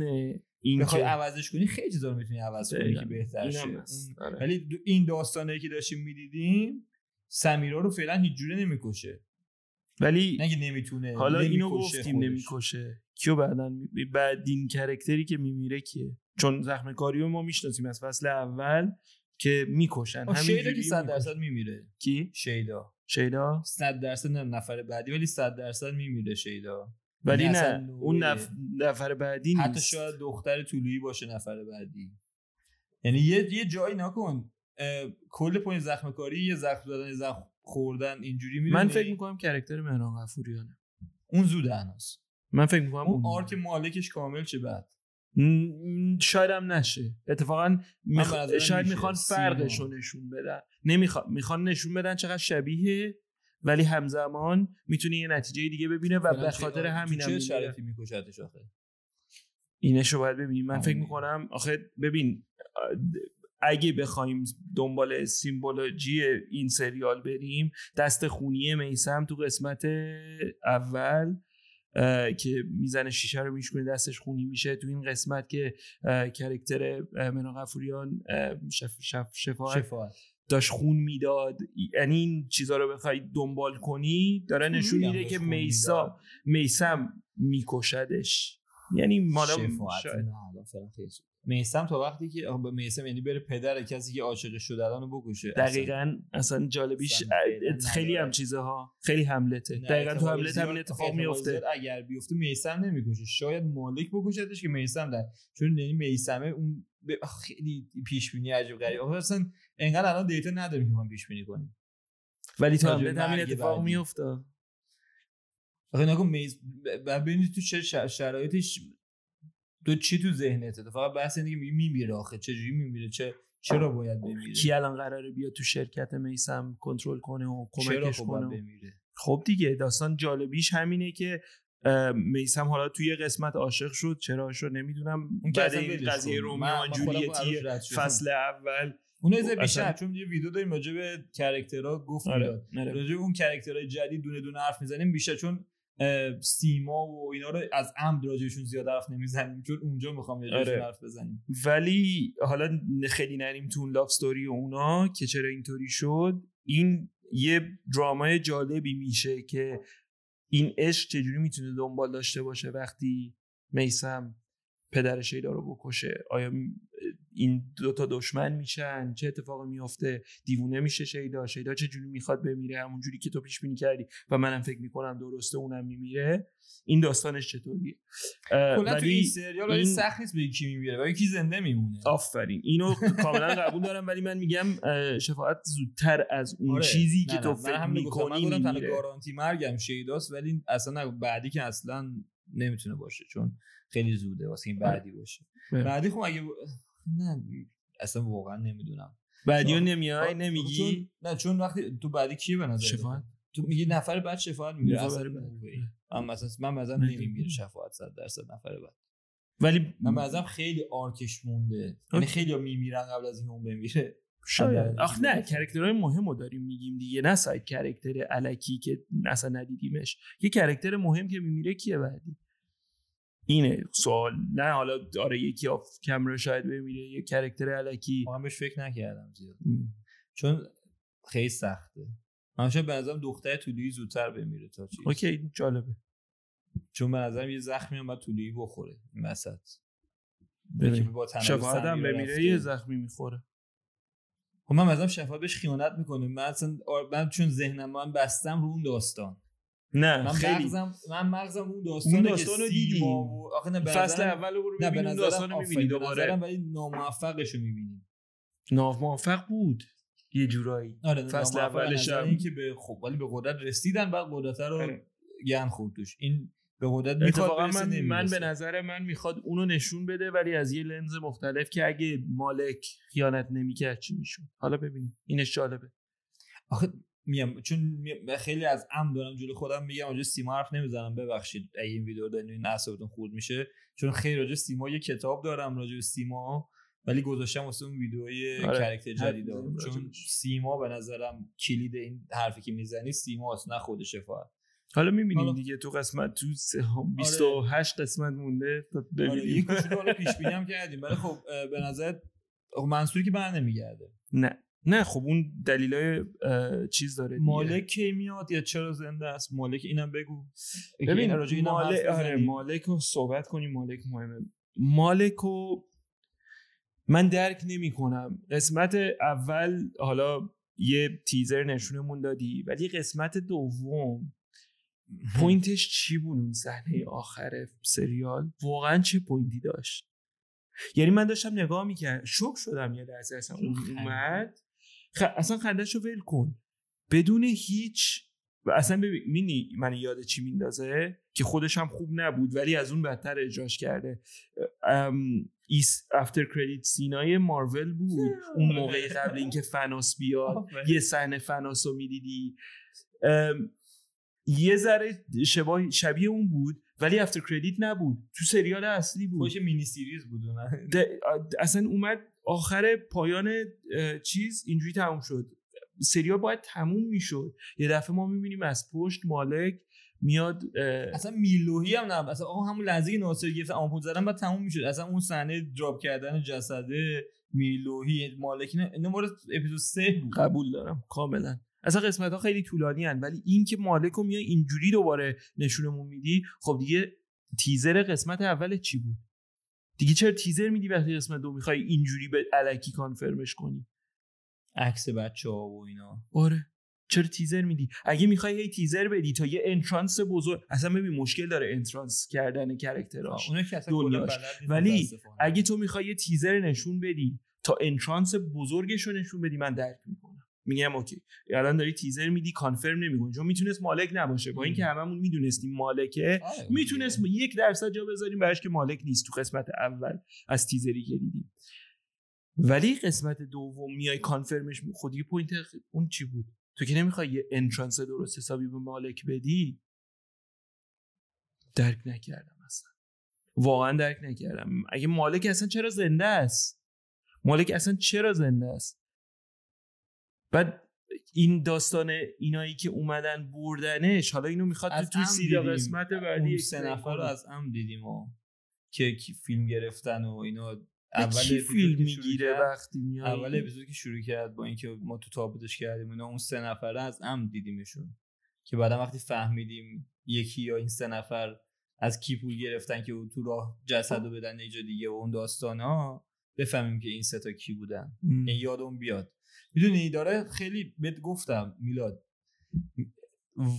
این بخوای که عوضش کنی خیلی چیزا رو می‌تونی عوض کنی. که بهتر شه. آره. ولی دو- این داستانه که داشتیم می‌دیدیم سمیرا رو فعلا هیچ جوره نمی‌کشه. ولی نه که نمی‌تونه حالا اینو نمی‌کشه گفتیم. نمی‌کشه. کیو بعدا می- بعدین کرکتری که میمیره کیه؟ چون زخم کاریو ما می‌شناسیم از فصل اول که می‌کشن. آه، شیدا که همینجوری 100 می‌کشن. درصد میمیره. کی؟ شیدا. شیدا؟ 100 درصد نه نفر بعدی ولی 100 درصد میمیره شیدا. ولی نه اون نف... نفر بعدی نیست. حتی شاید دختر طلوعی باشه نفر بعدی. یعنی یه یه جایی نکن. اه، کل point زخم کاری یه زخم زدن یه زخم خوردن اینجوری می‌دونی؟ من فکر می‌کنم character مهران غفوریانه. اون زود هنوز من فکر می‌کنم اون اون arc مالکش کامل چه بعد؟ شاید هم نشه. اتفاقا میخ... شاید. می‌خوان. فرقش رو نشون بدن. نمی‌خوان می‌خوان نشون بدن چقدر شبیه ولی همزمان می‌تونه یه نتیجه دیگه ببینه و به خاطر همین چه هم شرایطی میکشتش آخه؟ اینش رو باید ببینیم. من فکر آره. می‌کنم آخه ببین اگه بخوایم دنبال سیمبولوژی این سریال بریم دست خونی میسم تو قسمت اول که می‌زنه شیشه رو میشکنه دستش خونی میشه. تو این قسمت که کرکتر اه، منا غفوریان اه، شف شف شفاعت شفاعت. داشت خون می‌داد. یعنی این چیزا رو بخوای دنبال کنی داره نشون میده که میسا. میسم میکشدش. یعنی مالا شفاعت شاید. میسم تا وقتی که به میسم یعنی بره پدر کسی که عاشقش شده رو بکشه دقیقا اصلا جالبیش خیلی. هم چیزها خیلی حملته دقیقا تو حملت همین اتفاق میفته اگر بیفته میسم نمی‌کشه. شاید مالک بکشتش که میسم در چون یعنی میسمه اون خیلی پیش بینی عجیب غریب. اصلا انقدر الان دیتا نداریم که ما پیش بینی کنیم. ولی تو حملت همین اتفاق. میفته آخه نگو میز ببینید تو چه شرایطش تو چی تو ذهنته؟ تو فقط بحث اینه که میمیره آخه. چه جوری میمیره؟ چه چرا باید بمیره؟ کی الان قراره بیاد تو شرکت میسم کنترل کنه و چرا کمکش خب کنه بمیره؟ خب دیگه داستان جالبیش همینه که میسم حالا توی قسمت عاشق شد. چرا شد نمی‌دونم. اون که بعد این قضیه. رومیو جولیتی. فصل اول. اون ذره اصلا- بیشتر چون یه ویدیو داریم راجع به کرکترها گفت آره می‌داد آره. راجع اون کرکترهای جدید دونه دونه حرف می‌زنیم. بیشتر چون سیما و اینا رو از عمد راجعشون زیاد حرف نمی‌زنیم چون اونجا می‌خوام یه آره. حرف بزنیم. ولی حالا خیلی نریم تو اون لاف ستوری و اونا که چرا اینطوری شد. این یه درامای جالبی میشه که این عشق چجوری می‌تونه دنبال داشته باشه وقتی میسم پدر شیدا رو بکشه. آیا این دوتا دشمن میشن چه اتفاقی میفته دیوونه میشه شیدا شیدا چجوری می‌خواد بمیره همونجوری که تو پیش بینی کردی و منم فکر می‌کنم درسته اونم میمیره این داستانش چطوریه کلا تو این سریال این- سخت نیست بگی کی میمیره و کی زنده میمونه آفرین اینو کاملا قبول دارم ولی من میگم شفاعت زودتر از اون آره. چیزی نه، که نه، تو من فکر. من می‌کنی گفتم تنها گارانتی مرگم شیداست ولی اصلا. بعدی که اصلا نمی‌تونه باشه چون خیلی زوده واسه این بعدی باشه آره. بعدی خب اگه نه اصلا واقعا نمی‌دونم. بعدیو آه. نمیای؟ چون نمیگی؟ نه چون وقتی تو بعدی کیه به نظر شفاعت؟ تو میگی نفر بعد شفاعت میمیره نفر بعد. من مثلا من مثلا نه. نمیمیره شفاعت 100 درصد نفر بعد. ولی من مثلا خیلی آرکش مونده. یعنی. خیلی میمیرن قبل از اینکه اون بمیره. شاید. آخ نه. کرکترهای مهم رو داریم میگیم دیگه. نه ساید کرکتر علکی که اصلا ندیدیمش. یه کرکتر مهم که میمیره کیه بعدی؟ اینه. سوال. نه حالا آره یکی آف کمره شاید بمیره یه کرکتر علکی. من بهش فکر نکردم زیاد. چون خیلی سخته. من شاید به نظرم دختر طولویی زودتر بمیره تا چیز. اوکی جالبه. چون به نظرم یه زخمی هم باید طولویی بخوره این وسط. شفاعت هم بمیره. یه زخمی می‌خوره. خب من مثلا شفاعت بهش خیانت می‌کنه. من اصلا من چون ذهنم من بستم رو اون داستان. نه من خیلی مغزم من مغزم اون داستان اون که داستان رو سیما دیدیم. و آخه نه فصل اول رو نه به ببین اون نظرم داستان رو آفرین، می‌بینی دوباره ولی ناموفقش رو می‌بینیم ناموفق بود یه جورایی آره فصل اولش هم. که به خب ولی به قدرت رسیدن بعد قدرت رو آره. گن خورد توش این به قدرت می‌خواد اتفاقا برسه من, من. به نظر من می‌خواد اونو نشون بده ولی از یه لنز مختلف که اگه مالک خیانت نمی‌کرد چی می‌شد حالا ببینیم اینش جالبه آخه میام. چون خیلی از ام دارم جلو خودم میگم راجع سیما حرف نمی‌زنم. ببخشید اگه این ویدیو رو دارین این اعصابتون خورد میشه. چون خیلی راجع سیما یه کتاب دارم راجع سیما ولی گذاشتم واسه اون ویدیوی آره. کرکتر جدید می‌زنیم چون. سیما به نظرم کلید این حرفی که می‌زنی سیما نه خود شفاعت. حالا می‌بینیم حالا- دیگه تو قسمت تو سه- 28 قسمت مونده. تا آره ببینیم. یه کوچولو حالا پیش بینی هم کردیم. ولی خب به نظر منصوری که بر نمیگرده. نه. نه خب اون دلیلای چیز داره دیگه. مالک کی میاد یا چرا زنده است؟ مالک اینم بگو. ببین راجع مالک آره. مالک رو صحبت کنیم مالک مهمه. مالک رو من درک نمی کنم قسمت اول حالا یه تیزر نشونمون دادی ولی قسمت دوم point ش چی بود اون صحنه آخر سریال؟ واقعا چه point ی داشت؟ یعنی من داشتم نگاه می‌کردم شوک شدم یه لحظه اصلا اون اومد. خ... اصلا خندش رو ول کن. بدون هیچ و اصلا ببین مینی من یاد چی میندازه؟ که خودش هم خوب نبود ولی از اون بدتر اجراش کرده. ام، ایس افتر کردیت سینای مارول بود. اون موقع قبل اینکه فناس بیاد. یه صحنه فناس رو می‌دیدی یه ذره شبیه, شبیه اون بود ولی افتر کردیت نبود. تو سریال اصلی بود. خوش مینی سیریز بود. اصلا اومد آخر پایان چیز اینجوری تموم شد. سریال باید تموم می‌شد. یه دفعه ما می‌بینیم از پشت مالک میاد اصلا میلوهی هم نه اصلا آقا همون لحظه ناصر گرفت آمپول زدن بعد تموم می‌شد. اصلا اون صحنه دراپ کردن جسده میلوهی مالکی نه اینو مورد اپیزود 3 بود. قبول دارم کاملا. اصلا قسمت ها خیلی طولانی هن. ولی این که مالک رو میای اینجوری دوباره نشونمون میدی خب دیگه تیزر قسمت اول چی بود؟ دیگه چرا تیزر میدی وقتی قسمت دو می‌خوای اینجوری به الکی confirm ش کنی؟ عکس بچه ها و اینا. آره. چرا تیزر میدی؟ اگه می‌خوای هی تیزر بدی تا یه entrance بزرگ اصلا ببین مشکل داره entrance کردن character اش دنیاش. ولی. اگه تو می‌خوای یه تیزر نشون بدی تا entrance بزرگش رو نشون بدی من درک می‌کنم. میگم okay. الان داری تیزر میدی confirm نمی‌کنی. چون می‌تونست مالک نباشه. با اینکه هممون می‌دونستیم مالکه آره، می‌تونست یک درصد جا بذاریم براش که مالک نیست. تو قسمت اول از تیزری که دیدیم. ولی قسمت دوم میای confirm ش خودی point اون چی بود؟ تو که نمی‌خوای یه entrance درست حسابی به مالک بدی؟ درک نکردم اصلا. واقعا درک نکردم. اگه مالک اصلا چرا زنده است؟ مالک اصلا چرا زنده است؟ بعد این داستان اینایی که اومدن بردنش حالا اینو می‌خواد تو از عمد سیدا. قسمت بعدی اون سه نفر رو. از ام دیدیم و که کی- فیلم گرفتن و اینا اول کی فیلم می‌گیره وقتی میای اول اپیزود که شروع کرد با اینکه ما تو تابوتش کردیم اینا اون سه نفره از ام دیدیمشون که بعدا وقتی فهمیدیم یکی یا این سه نفر از کی پول گرفتن که تو راه جسد رو بدن یه جا دیگه و اون داستان ها بفهمیم که این سه تا کی بودن م. این یادم بیاد می‌دونی داره خیلی بهت گفتم میلاد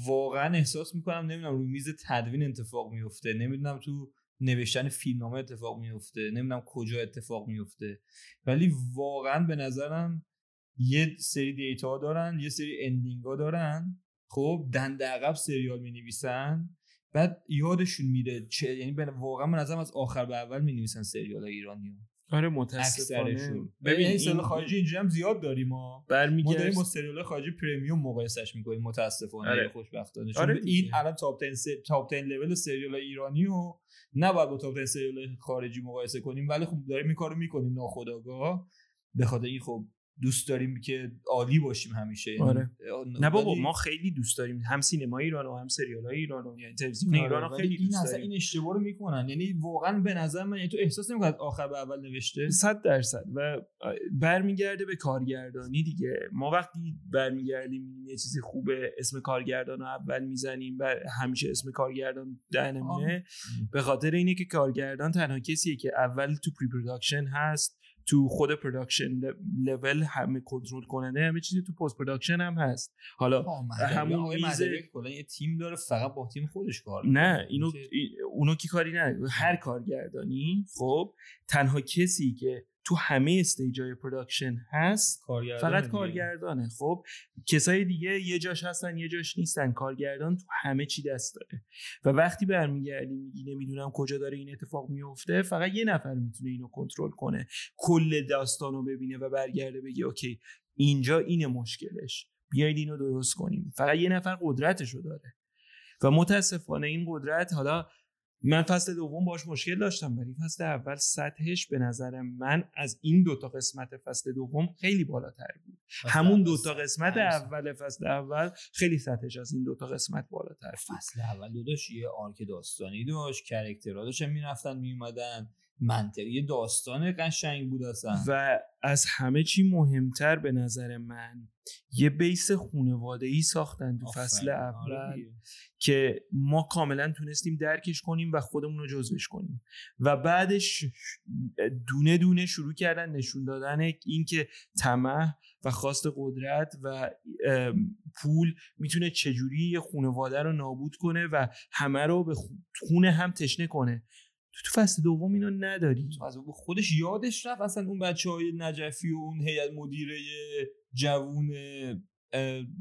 واقعا احساس می‌کنم نمی‌دونم روی میز تدوین اتفاق میفته نمی‌دونم تو نوشتن فیلمنامه اتفاق میفته نمی‌دونم کجا اتفاق میفته ولی واقعا به نظرم یه سری data دارن یه سری ending ها دارن. خب دنده عقب سریال می نویسن بعد یادشون میره چه یعنی واقعا نظرم از آخر به اول می نویسن سریال ایرانی آره متاسفانه. ببین این سریال خارجی اینجوری هم زیاد داریم ما. ما داریم با سریال خارجی premium مقایسش می‌کنیم متاسفانه آره. خوشبختانه. چون آره این. الان top 10 س... top 10 level سریال ایرانی و نباید با تاپ 10 سریال خارجی مقایسه کنیم. ولی خب داریم این کارو می‌کنیم ناخودآگاه. به خاطر این خب دوست داریم که عالی باشیم همیشه. یعنی آره. نه بابا ما خیلی دوست داریم. هم سینما ایران و هم سریال های ایران و یعنی تلویزیون آره، ایران خیلی این دوست داریم. این اشتباه رو می‌کنن. یعنی واقعا به نظر من یعنی تو احساس نمی‌کنی آخر به اول نوشته؟ صد درصد. و برمیگرده به کارگردانی دیگه. ما وقتی برمیگردیم یه چیزی خوبه اسم کارگردان رو اول می‌زنیم و همیشه اسم کارگردان دهنمونه. به خاطر اینه که کارگردان تنها کسیه که اول تو pre-production هست تو خود production level همه کنترل کننده همه چیزی تو post-production هم هست حالا همون میزه کلا یه تیم داره فقط با تیم خودش کار نه. اینو اونو که کاری نه هر کارگردانی خب تنها کسی که تو همه stage ای production هست کارگردان فقط دیگه. کارگردانه. خب کسای دیگه یه جاش هستن یه جاش نیستن. کارگردان تو همه چی دست داره. و وقتی برمیگردی میگی نمی‌دونم کجا داره این اتفاق میفته فقط یه نفر می‌تونه اینو کنترل کنه. کل داستان رو ببینه و برگرده بگه اوکی اینجا اینه مشکلش. بیایید اینو درست کنیم. فقط یه نفر قدرتش رو داره. و متاسفانه این قدرت حالا من فصل دوم باش مشکل داشتم ولی فصل اول سطحش به نظر من از این دوتا قسمت فصل دوم خیلی بالاتر بود. همون دوتا سخت. قسمت اول فصل اول خیلی سطحش از این دوتا قسمت بالاتر بود. فصل اول داداش یه arc داستانی داشت character ها داشتن می‌رفتن میومدن منطقی داستان قشنگ بود اصلا و از همه چی مهمتر به نظر من یه base خونواده ای ساختن تو فصل. آره اول. که ما کاملا تونستیم درکش کنیم و خودمون رو جزوش کنیم و بعدش دونه دونه شروع کردن نشون دادن این که طمع و خواست قدرت و پول می‌تونه چجوری یه خانواده رو نابود کنه و همه رو به خو- خون هم تشنه کنه تو تو فصل دوم اینو نداری. اون خودش یادش رفت اصلا اون بچه های نجفی و اون هیئت مدیره جوون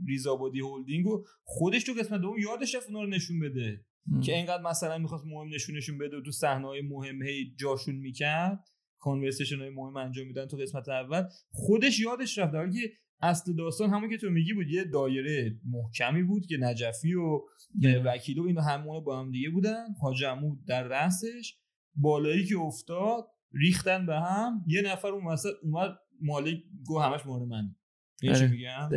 ریزابادی هولدینگ و خودش تو قسمت دوم یادش رفت اونا رو نشون بده. که اینقدر مثلا می‌خواست مهم نشونشون بده و تو صحنه های مهم هی جاشون می‌کرد کانورسیشن های مهم انجام میدن تو قسمت اول. خودش یادش رفت. در که اصل داستان همون که تو میگی بود یه دایره محکمی بود که نجفی و وکیل و اینو همون با هم دیگه بودن. حاج عمود در رأسش. بالایی که افتاد ریختن به هم یه نفر اون وسط اومد مالک گو همش مال من چی آره. میگم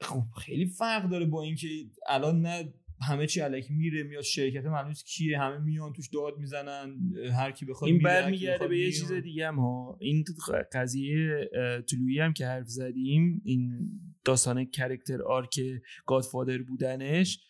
خب خیلی فرق داره با اینکه الان نه همه چی الکی میره میاد شرکت معلوم نیست کیه همه میان توش داد می‌زنن هر کی بخواد این برمیگرده به یه. چیز دیگه هم ها این قضیه طلویی هم که حرف زدیم این داستان کرکتر آرک گادفادر بودنش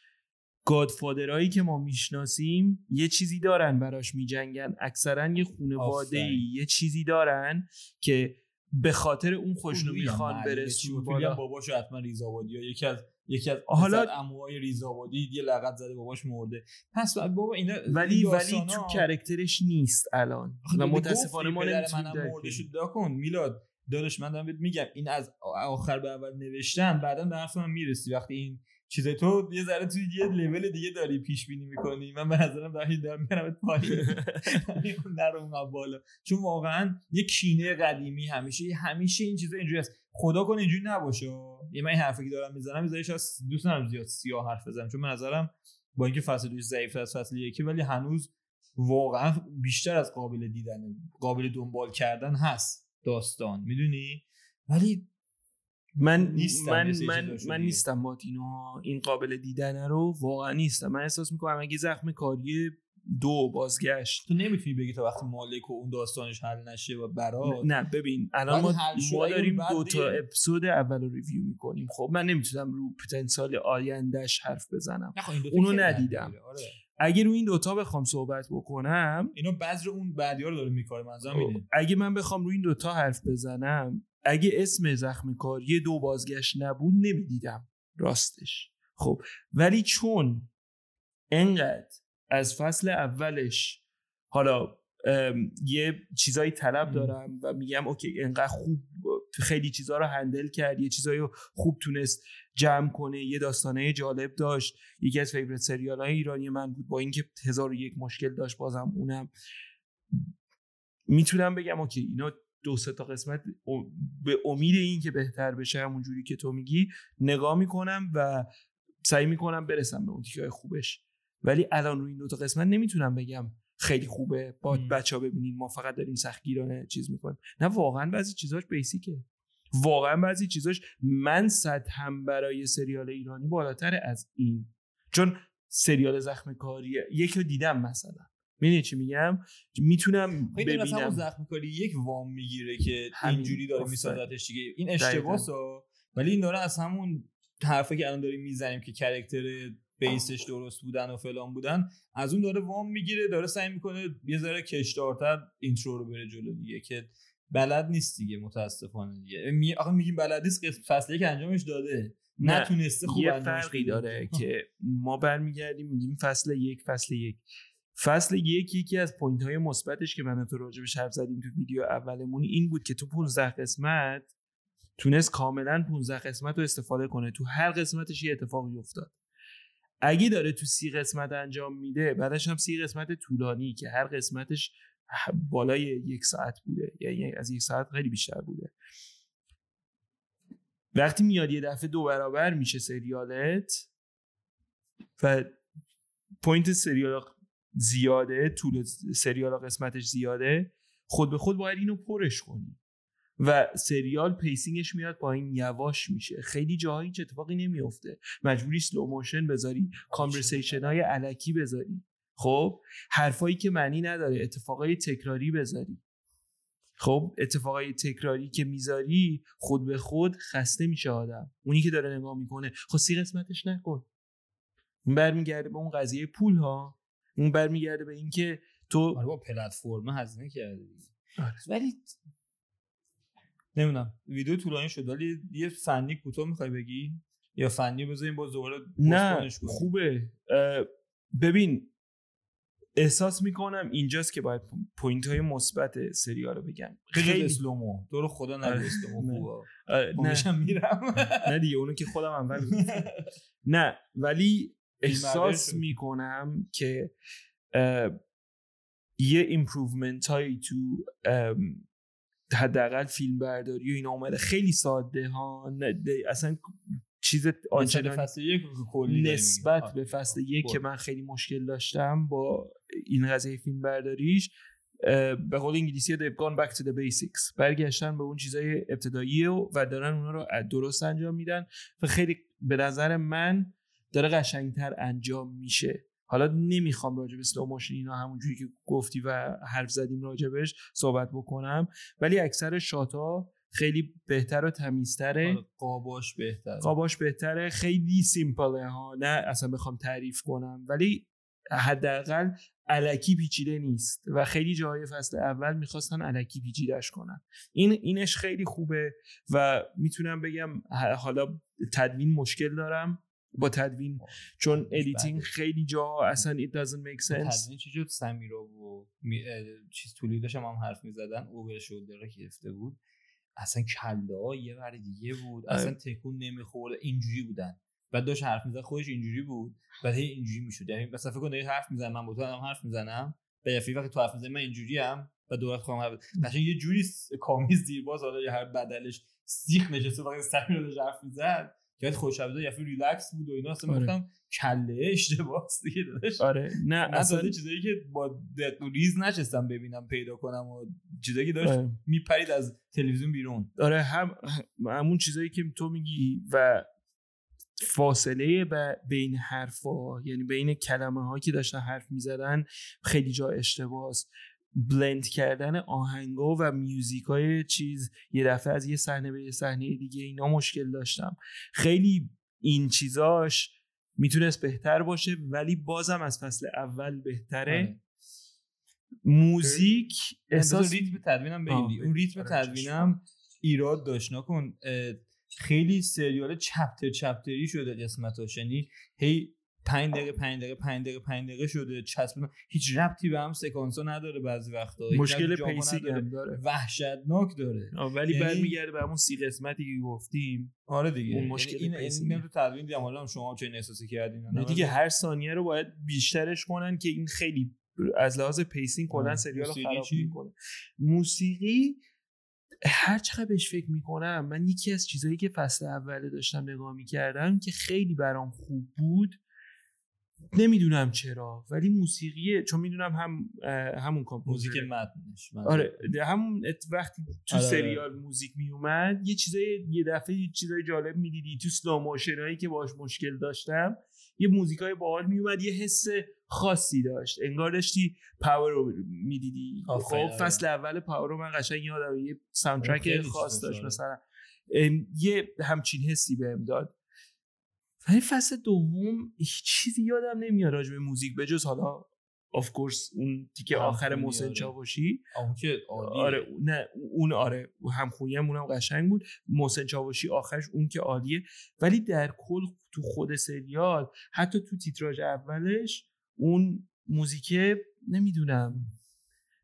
گادفادرهایی که ما می‌شناسیم یه چیزی دارن براش میجنگن. اکثرا یه خونواده آفرین. یه چیزی دارن که به خاطر اون خوشنو طلویی هم می‌خوان برسون بالا. باباشو حتما ریزآبادی ها. یکی از یکی از حالا- عموهای ریزآبادی یه لقب زده باباش مرده. پس بابا اینا ولی ولی تو کرکترش نیست الان. و متاسفانه ما نمی‌تونیم. شد دا کن میلاد داداش من دارم بهت میگم. این از آخر به اول نوشتن بعدا به حرف من می‌رسی. وقتی این چیز تو یه ذره توی یه لول دیگه داری پیش بینی می‌کنی. من به نظرم دارم دارم میرم پایین. *laughs* نرم بالا. چون واقعا یه کینه قدیمی همیشه همیشه این چیزا اینجوری است خدا کنه اینجوری نباشه. یه من این حرفی که دارم می‌زنم میذارش از دوست ندارم زیاد سیاه حرف بزنم. چون به نظرم با اینکه فصل دوش ضعیف از فصل یکی ولی هنوز واقعا بیشتر از قابل دیدن قابل دنبال کردن هست داستان. می‌دونی؟ ولی من نیستم من من, من. نیستم با اینو این قابل دیدن رو واقعا نیستم. من احساس می‌کنم اگه زخم کاری دو بازگشت. تو نمی‌تونی بگی تا وقتی مالک و اون داستانش حل نشه و برات؟ نه ببین الان ما, ما داریم دو تا اپیزود اول رو ریویو می‌کنیم. خب من نمی‌تونم رو پتانسیال آیندهش حرف بزنم. خب اونو ندیدم. آره. اگه رو این دوتا بخوام صحبت بکنم اینا بذر اون بعدی رو داره میکاره منظورم اینه. اگه من بخوام روی این دوتا حرف بزنم اگه اسم زخم کاری دو بازگشت نبود نمی‌دیدم. راستش. خب ولی چون انقدر از فصل اولش حالا یه چیزایی طلب. دارم و میگم okay انقدر خوب خیلی چیزا رو handle کرد یه چیزایی رو خوب تونست جمع کنه یه داستانه جالب داشت. یکی از favorite سریال های ایرانی من بود با اینکه هزار و یک مشکل داشت بازم اونم. می‌تونم بگم okay اینا دو سه تا قسمت به امید این که بهتر بشه همون جوری که تو میگی نگاه می‌کنم و سعی می‌کنم برسم به اون تیکه خوبش. ولی الان روی این دو تا قسمت نمی‌تونم بگم خیلی خوبه. با. بچه ها ببینین ما فقط داریم سختگیرانه چیز می‌کنیم. نه واقعا بعضی چیزاش بیسیکه واقعا بعضی چیزاش من سطحم برای سریال ایرانی بالاتر از این. چون سریال زخم کاری یکی رو دیدم مثلا. می‌دونی چی میگم؟ می‌تونم همون ببینم. زخم کاری یک وام می‌گیره که. اینجوری داره. میسازتش دیگه. این اشتباهه ولی این داره از همون حرفی که الان داریم می‌زنیم که character base ش درست بودن و فلان بودن از اون داره وام می‌گیره داره سعی می‌کنه یه ذره کشدارتر intro رو بره جلو دیگه که بلد نیست دیگه متاسفانه دیگه. می... آخه میگیم بلد نیست فصلی که انجامش داده. نتونسته خوب یه فرقی. داره *laughs* که ما برمیگردیم میگیم فصل یک فصل یک. فصل یک یکی از point های مثبتش که من تو راجبش حرف زدیم تو ویدیو اولمون این بود که تو 15 قسمت تونست کاملا 15 قسمت رو استفاده کنه. تو هر قسمتش یه اتفاقی افتاد. اگه داره تو سی قسمت انجام میده بعدش هم سی قسمت طولانی که هر قسمتش بالای یک ساعت بوده. یعنی از یک ساعت خیلی بیشتر بوده. وقتی میاد یه دفعه دو برابر میشه سریالت و point سریال زیاده طول سریال قسمتش زیاده خود به خود باید اینو پرش کنی. و سریال pacing ش میاد پایین یواش میشه. خیلی جاهایی هیچ اتفاقی نمیفته. مجبوری slow motion بذاری conversation های الکی بذاری. خب؟ حرفایی که معنی نداره اتفاقای تکراری بذاری. خب؟ اتفاقای تکراری که می‌ذاری خود به خود خسته میشه آدم. اونی که داره نگاه می‌کنه خب سی قسمتش نکن. برمیگرده به اون قضیه پول ها اون برمیگرده به اینکه تو آره با پلتفرم هزینه کرده دیگه. آره. ولی نمی‌دونم ویدیو طولانی شد ولی یه فنی کوتاه می‌خوای بگی یا فنی بذاریم باز دوباره نه؟ خوبه ببین احساس می‌کنم اینجاست که باید point های مثبت سریال رو بگم خیلی slow-mo تو رو خدا آره. slow-mo نه. خوبه آره، نه میرم *laughs* نه دیگه اونو که خودم اول. *laughs* نه ولی احساس. می‌کنم که یه improvement هایی تو حداقل فیلم برداری و اینا اومده خیلی ساده ها اصلا چیز نسبت آنچنان فصل یک نسبت. به. فصل یک. که من خیلی مشکل داشتم با این قضیه فیلم برداریش به قول انگلیسی they've gone back to the basics برگشتن به اون چیزای ابتدایی و, و دارن اونا رو درست انجام میدن و خیلی به نظر من داره قشنگتر انجام میشه. حالا نمی‌خوام راجع به سلو موشن اینا همونجوری که گفتی و حرف زدیم راجبش صحبت بکنم. ولی اکثر شاتا خیلی بهتر و تمیزتره. آره، قاباش بهتر قاباش بهتره. خیلی سیمپله ها. نه اصلا بخوام تعریف کنم. ولی حداقل علکی پیچیده نیست و خیلی جای فصل اول می‌خواستن علکی پیچیدش کنن. این اینش خیلی خوبه و می‌تونم بگم حالا تدوین مشکل دارم. با تدوین چون editing خیلی جا اصلا it doesn't make sense. تدوین چی شد سمیرا و می... اه، چیز تولیدش هم, هم حرف می‌زدن over shoulder گرفته بود. اصلا کله ها یه ور دیگه بود. اصلا تکون نمی‌خورد. اینجوری بودن. بعد داشت حرف می‌زد خودش اینجوری بود. بعد هی اینجوری می‌شد. یعنی مثلا فکر کن داری حرف می‌زنم من با تو هم حرف می‌زنم. به یفی وقتی تو حرف می‌زنی من اینجوری ام و دوباره خواهم حرف قشنگ یه جوری کامیز دیرباز حالا یه هر بدلش سیخ نشسته وقتی سمیر رو حرف می‌زد. که خوش عبده یفی ریلکس بود و اینا اصلا آره. گفتم کله اشتباهه دیگه داداش آره نه اصلا چیزایی که با دق و ریز نشستم ببینم پیدا کنم و چیزایی که داشت آره. میپرید از تلویزیون بیرون آره هم همون چیزایی که تو میگی و فاصله ب- بین حرفا یعنی بین کلمه ها که داشتن حرف می‌زدن خیلی جا اشتباه است بلند کردن آهنگا و میوزیک های چیز یه دفعه از یه صحنه به یه صحنه دیگه اینا مشکل داشتم. خیلی این چیزاش می‌تونست بهتر باشه ولی بازم از فصل اول بهتره. آره. موزیک احساس ریتم تدوینم آه، بگیری اون ریتم آره، تدوینم ایراد داشت نکن خیلی سریال چپتر چپتری شده قسمتاش. یعنی هی پنج دقیقه پنج دقیقه پنج دقیقه پنج دقیقه شده چسبیدن هیچ ربطی به هم سکانسا نداره بعضی وقتا. مشکل pacing. هم داره. وحشتناک داره. ولی یعنی- برمیگرده به همون سی قسمتی که گفتیم. آره دیگه. اون یعنی مشکل این. این تو تدوین دیدم. حالا شما چه احساسی کردین نه، دیگه هر ثانیه رو باید بیشترش کنن که این خیلی از لحاظ pacing کلا. سریال رو خراب؟ می‌کنه. موسیقی هر چقدر بهش فکر می‌کنم من یکی از چیزایی که فصل اوله داشتم نگاه می‌کردم که خیلی برام خوب بود نمی‌دونم چرا ولی موسیقی چون می‌دونم هم همون composer موزیک متنش آره همون وقتی تو آره، آره. سریال موزیک میومد یه چیزای یه دفعه یه چیزای جالب می‌دیدی. تو سلو هایی که باش مشکل داشتم یه موزیکای باحال میومد یه حس خاصی داشت. انگار داشتی Power رو می‌دیدی. خب آره. فصل اول Power رو من قشنگ یادم یه soundtrack خاص داشت. مثلا. یه همچین حسی بهم داد. ولی فصل دوم هیچ چیزی یادم نمیاد راجع به موزیک به جز حالا of course اون تیکه آخر محسن آره. چاوشی اون که عالیه. آره نه اون آره همخونی هم اونم قشنگ بود محسن چاوشی آخرش اون که عالیه ولی در کل تو خود سریال حتی تو تیتراژ اولش اون موزیک نمی‌دونم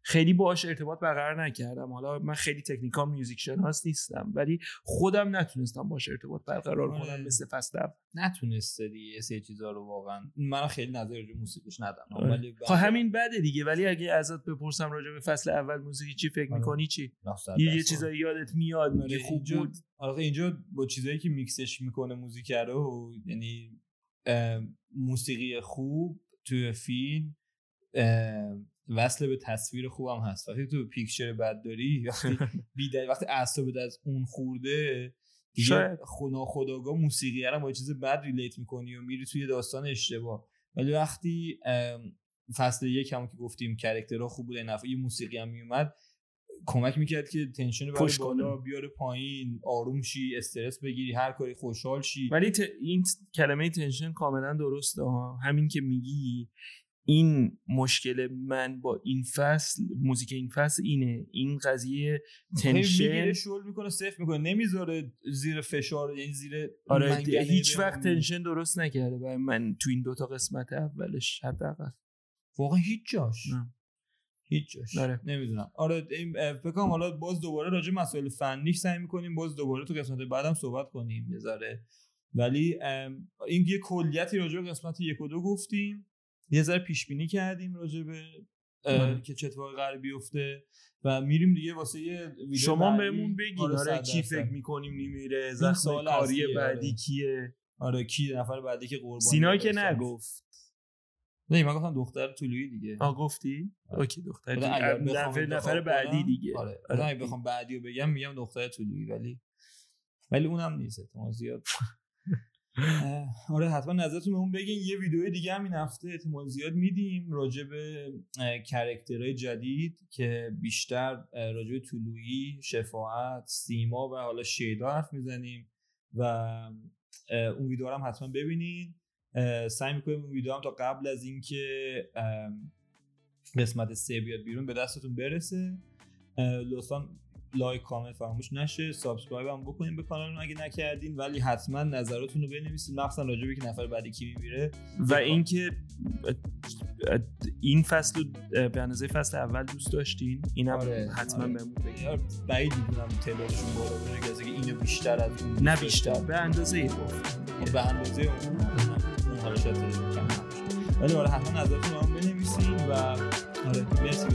خیلی باهاش ارتباط برقرار نکردم حالا من خیلی technical music شناس نیستم ولی خودم نتونستم باهاش ارتباط برقرار آره. کنم مثل فصل نتونسته دیگه یه سری چیزا رو واقعا من خیلی نظر به موسیقیش ندارم آره. ولی خب همین بده دیگه ولی اگه ازت بپرسم راجع به فصل اول موزیکی چی فکر آره. می‌کنی چی یه. چیزایی یادت میاد میگه آره، خوب بود آره اینجا با چیزایی که میکسش می‌کنه موزیک رو یعنی موسیقی خوب توی فیلم وصل به تصویر خوبم هست وقتی تو پیکچر بد داری وقتی *laughs* بیدل وقتی اعصابت از اون خورده دیگه. ناخودآگاه موسیقی رو با چیز بد relate می‌کنی و میری توی داستان اشتباه ولی وقتی فصل یک هم که گفتیم character ها خوب بود دفعه یه موسیقی هم میومد کمک می‌کرد که tension رو. بالا بیاره پایین آروم شی استرس بگیری هر کاری خوشحال شی ولی ت- این کلمه tension کاملا درسته ها همین که میگی این مشکل من با این فصل موزیک این فصل اینه. این قضیه می‌گیره تنشن شل می‌کنه صفر می‌کنه نمی‌ذاره زیر فشار یعنی زیر آره هیچ. وقت تنشن درست نکرده برای من تو این دوتا قسمت اولش حداقل. واقعا هیچ جاش. نه. هیچ جاش. آره. نمی‌دونم. آره این اه، فکر کنم حالا باز دوباره راجع مسائل فنیش سعی می‌کنیم باز دوباره تو قسمت بعدم صحبت کنیم یه ذره. ولی این یه کلیتی راجع به قسمت یک و دو گفتیم. یه ذره پیش بینی کردیم راجع به آره. که چه اتفاقی قرار بیفته و میریم دیگه واسه یه ویدیو شما. بهمون بگین آره، آره کی. فکر می‌کنیم نمیره زخم کاری اصلیه، بعدی آره. کیه آره کی نفر بعدی که قربانی سینا که نگفت نه من گفتم دختر طلویی دیگه آ گفتی آره. اوکی دختر. بخوام نفر نفر بعدی دیگه آره آره. آره. بخوام بعدی رو بگم میگم دختر طلویی ولی ولی اونم نیست احتمال زیاد آره حتما نظرتون به اون بگین. یه ویدیو دیگه هم این هفته احتمال زیاد میدیم راجع به character های جدید که بیشتر راجع به طلوعی شفاعت سیما و حالا شیدا حرف می‌زنیم و اون ویدیو هم حتما ببینین. سعی می‌کنیم اون ویدیو هم تا قبل از اینکه قسمت سه بیاد بیرون به دستتون برسه. لطفا like comment فراموش نشه. subscribe هم بکنین به کانال اگه نکردین ولی حتما نظراتتون رو بنویسید مخصوصا راجع که نفر بعدی کی میمیره. و اینکه این فصل به اندازه فصل اول دوست داشتین اینم آره، حتما آره. بهمون بگین. یا بعید می‌دونم تعدادشون بالا بره که از اینو بیشتر از اون نه بیشتر. به اندازه گفت دیگه به اندازه اون اون حالا شاید کم ولی آره حتما نظرتون رو هم بنویسین و آره مرسی.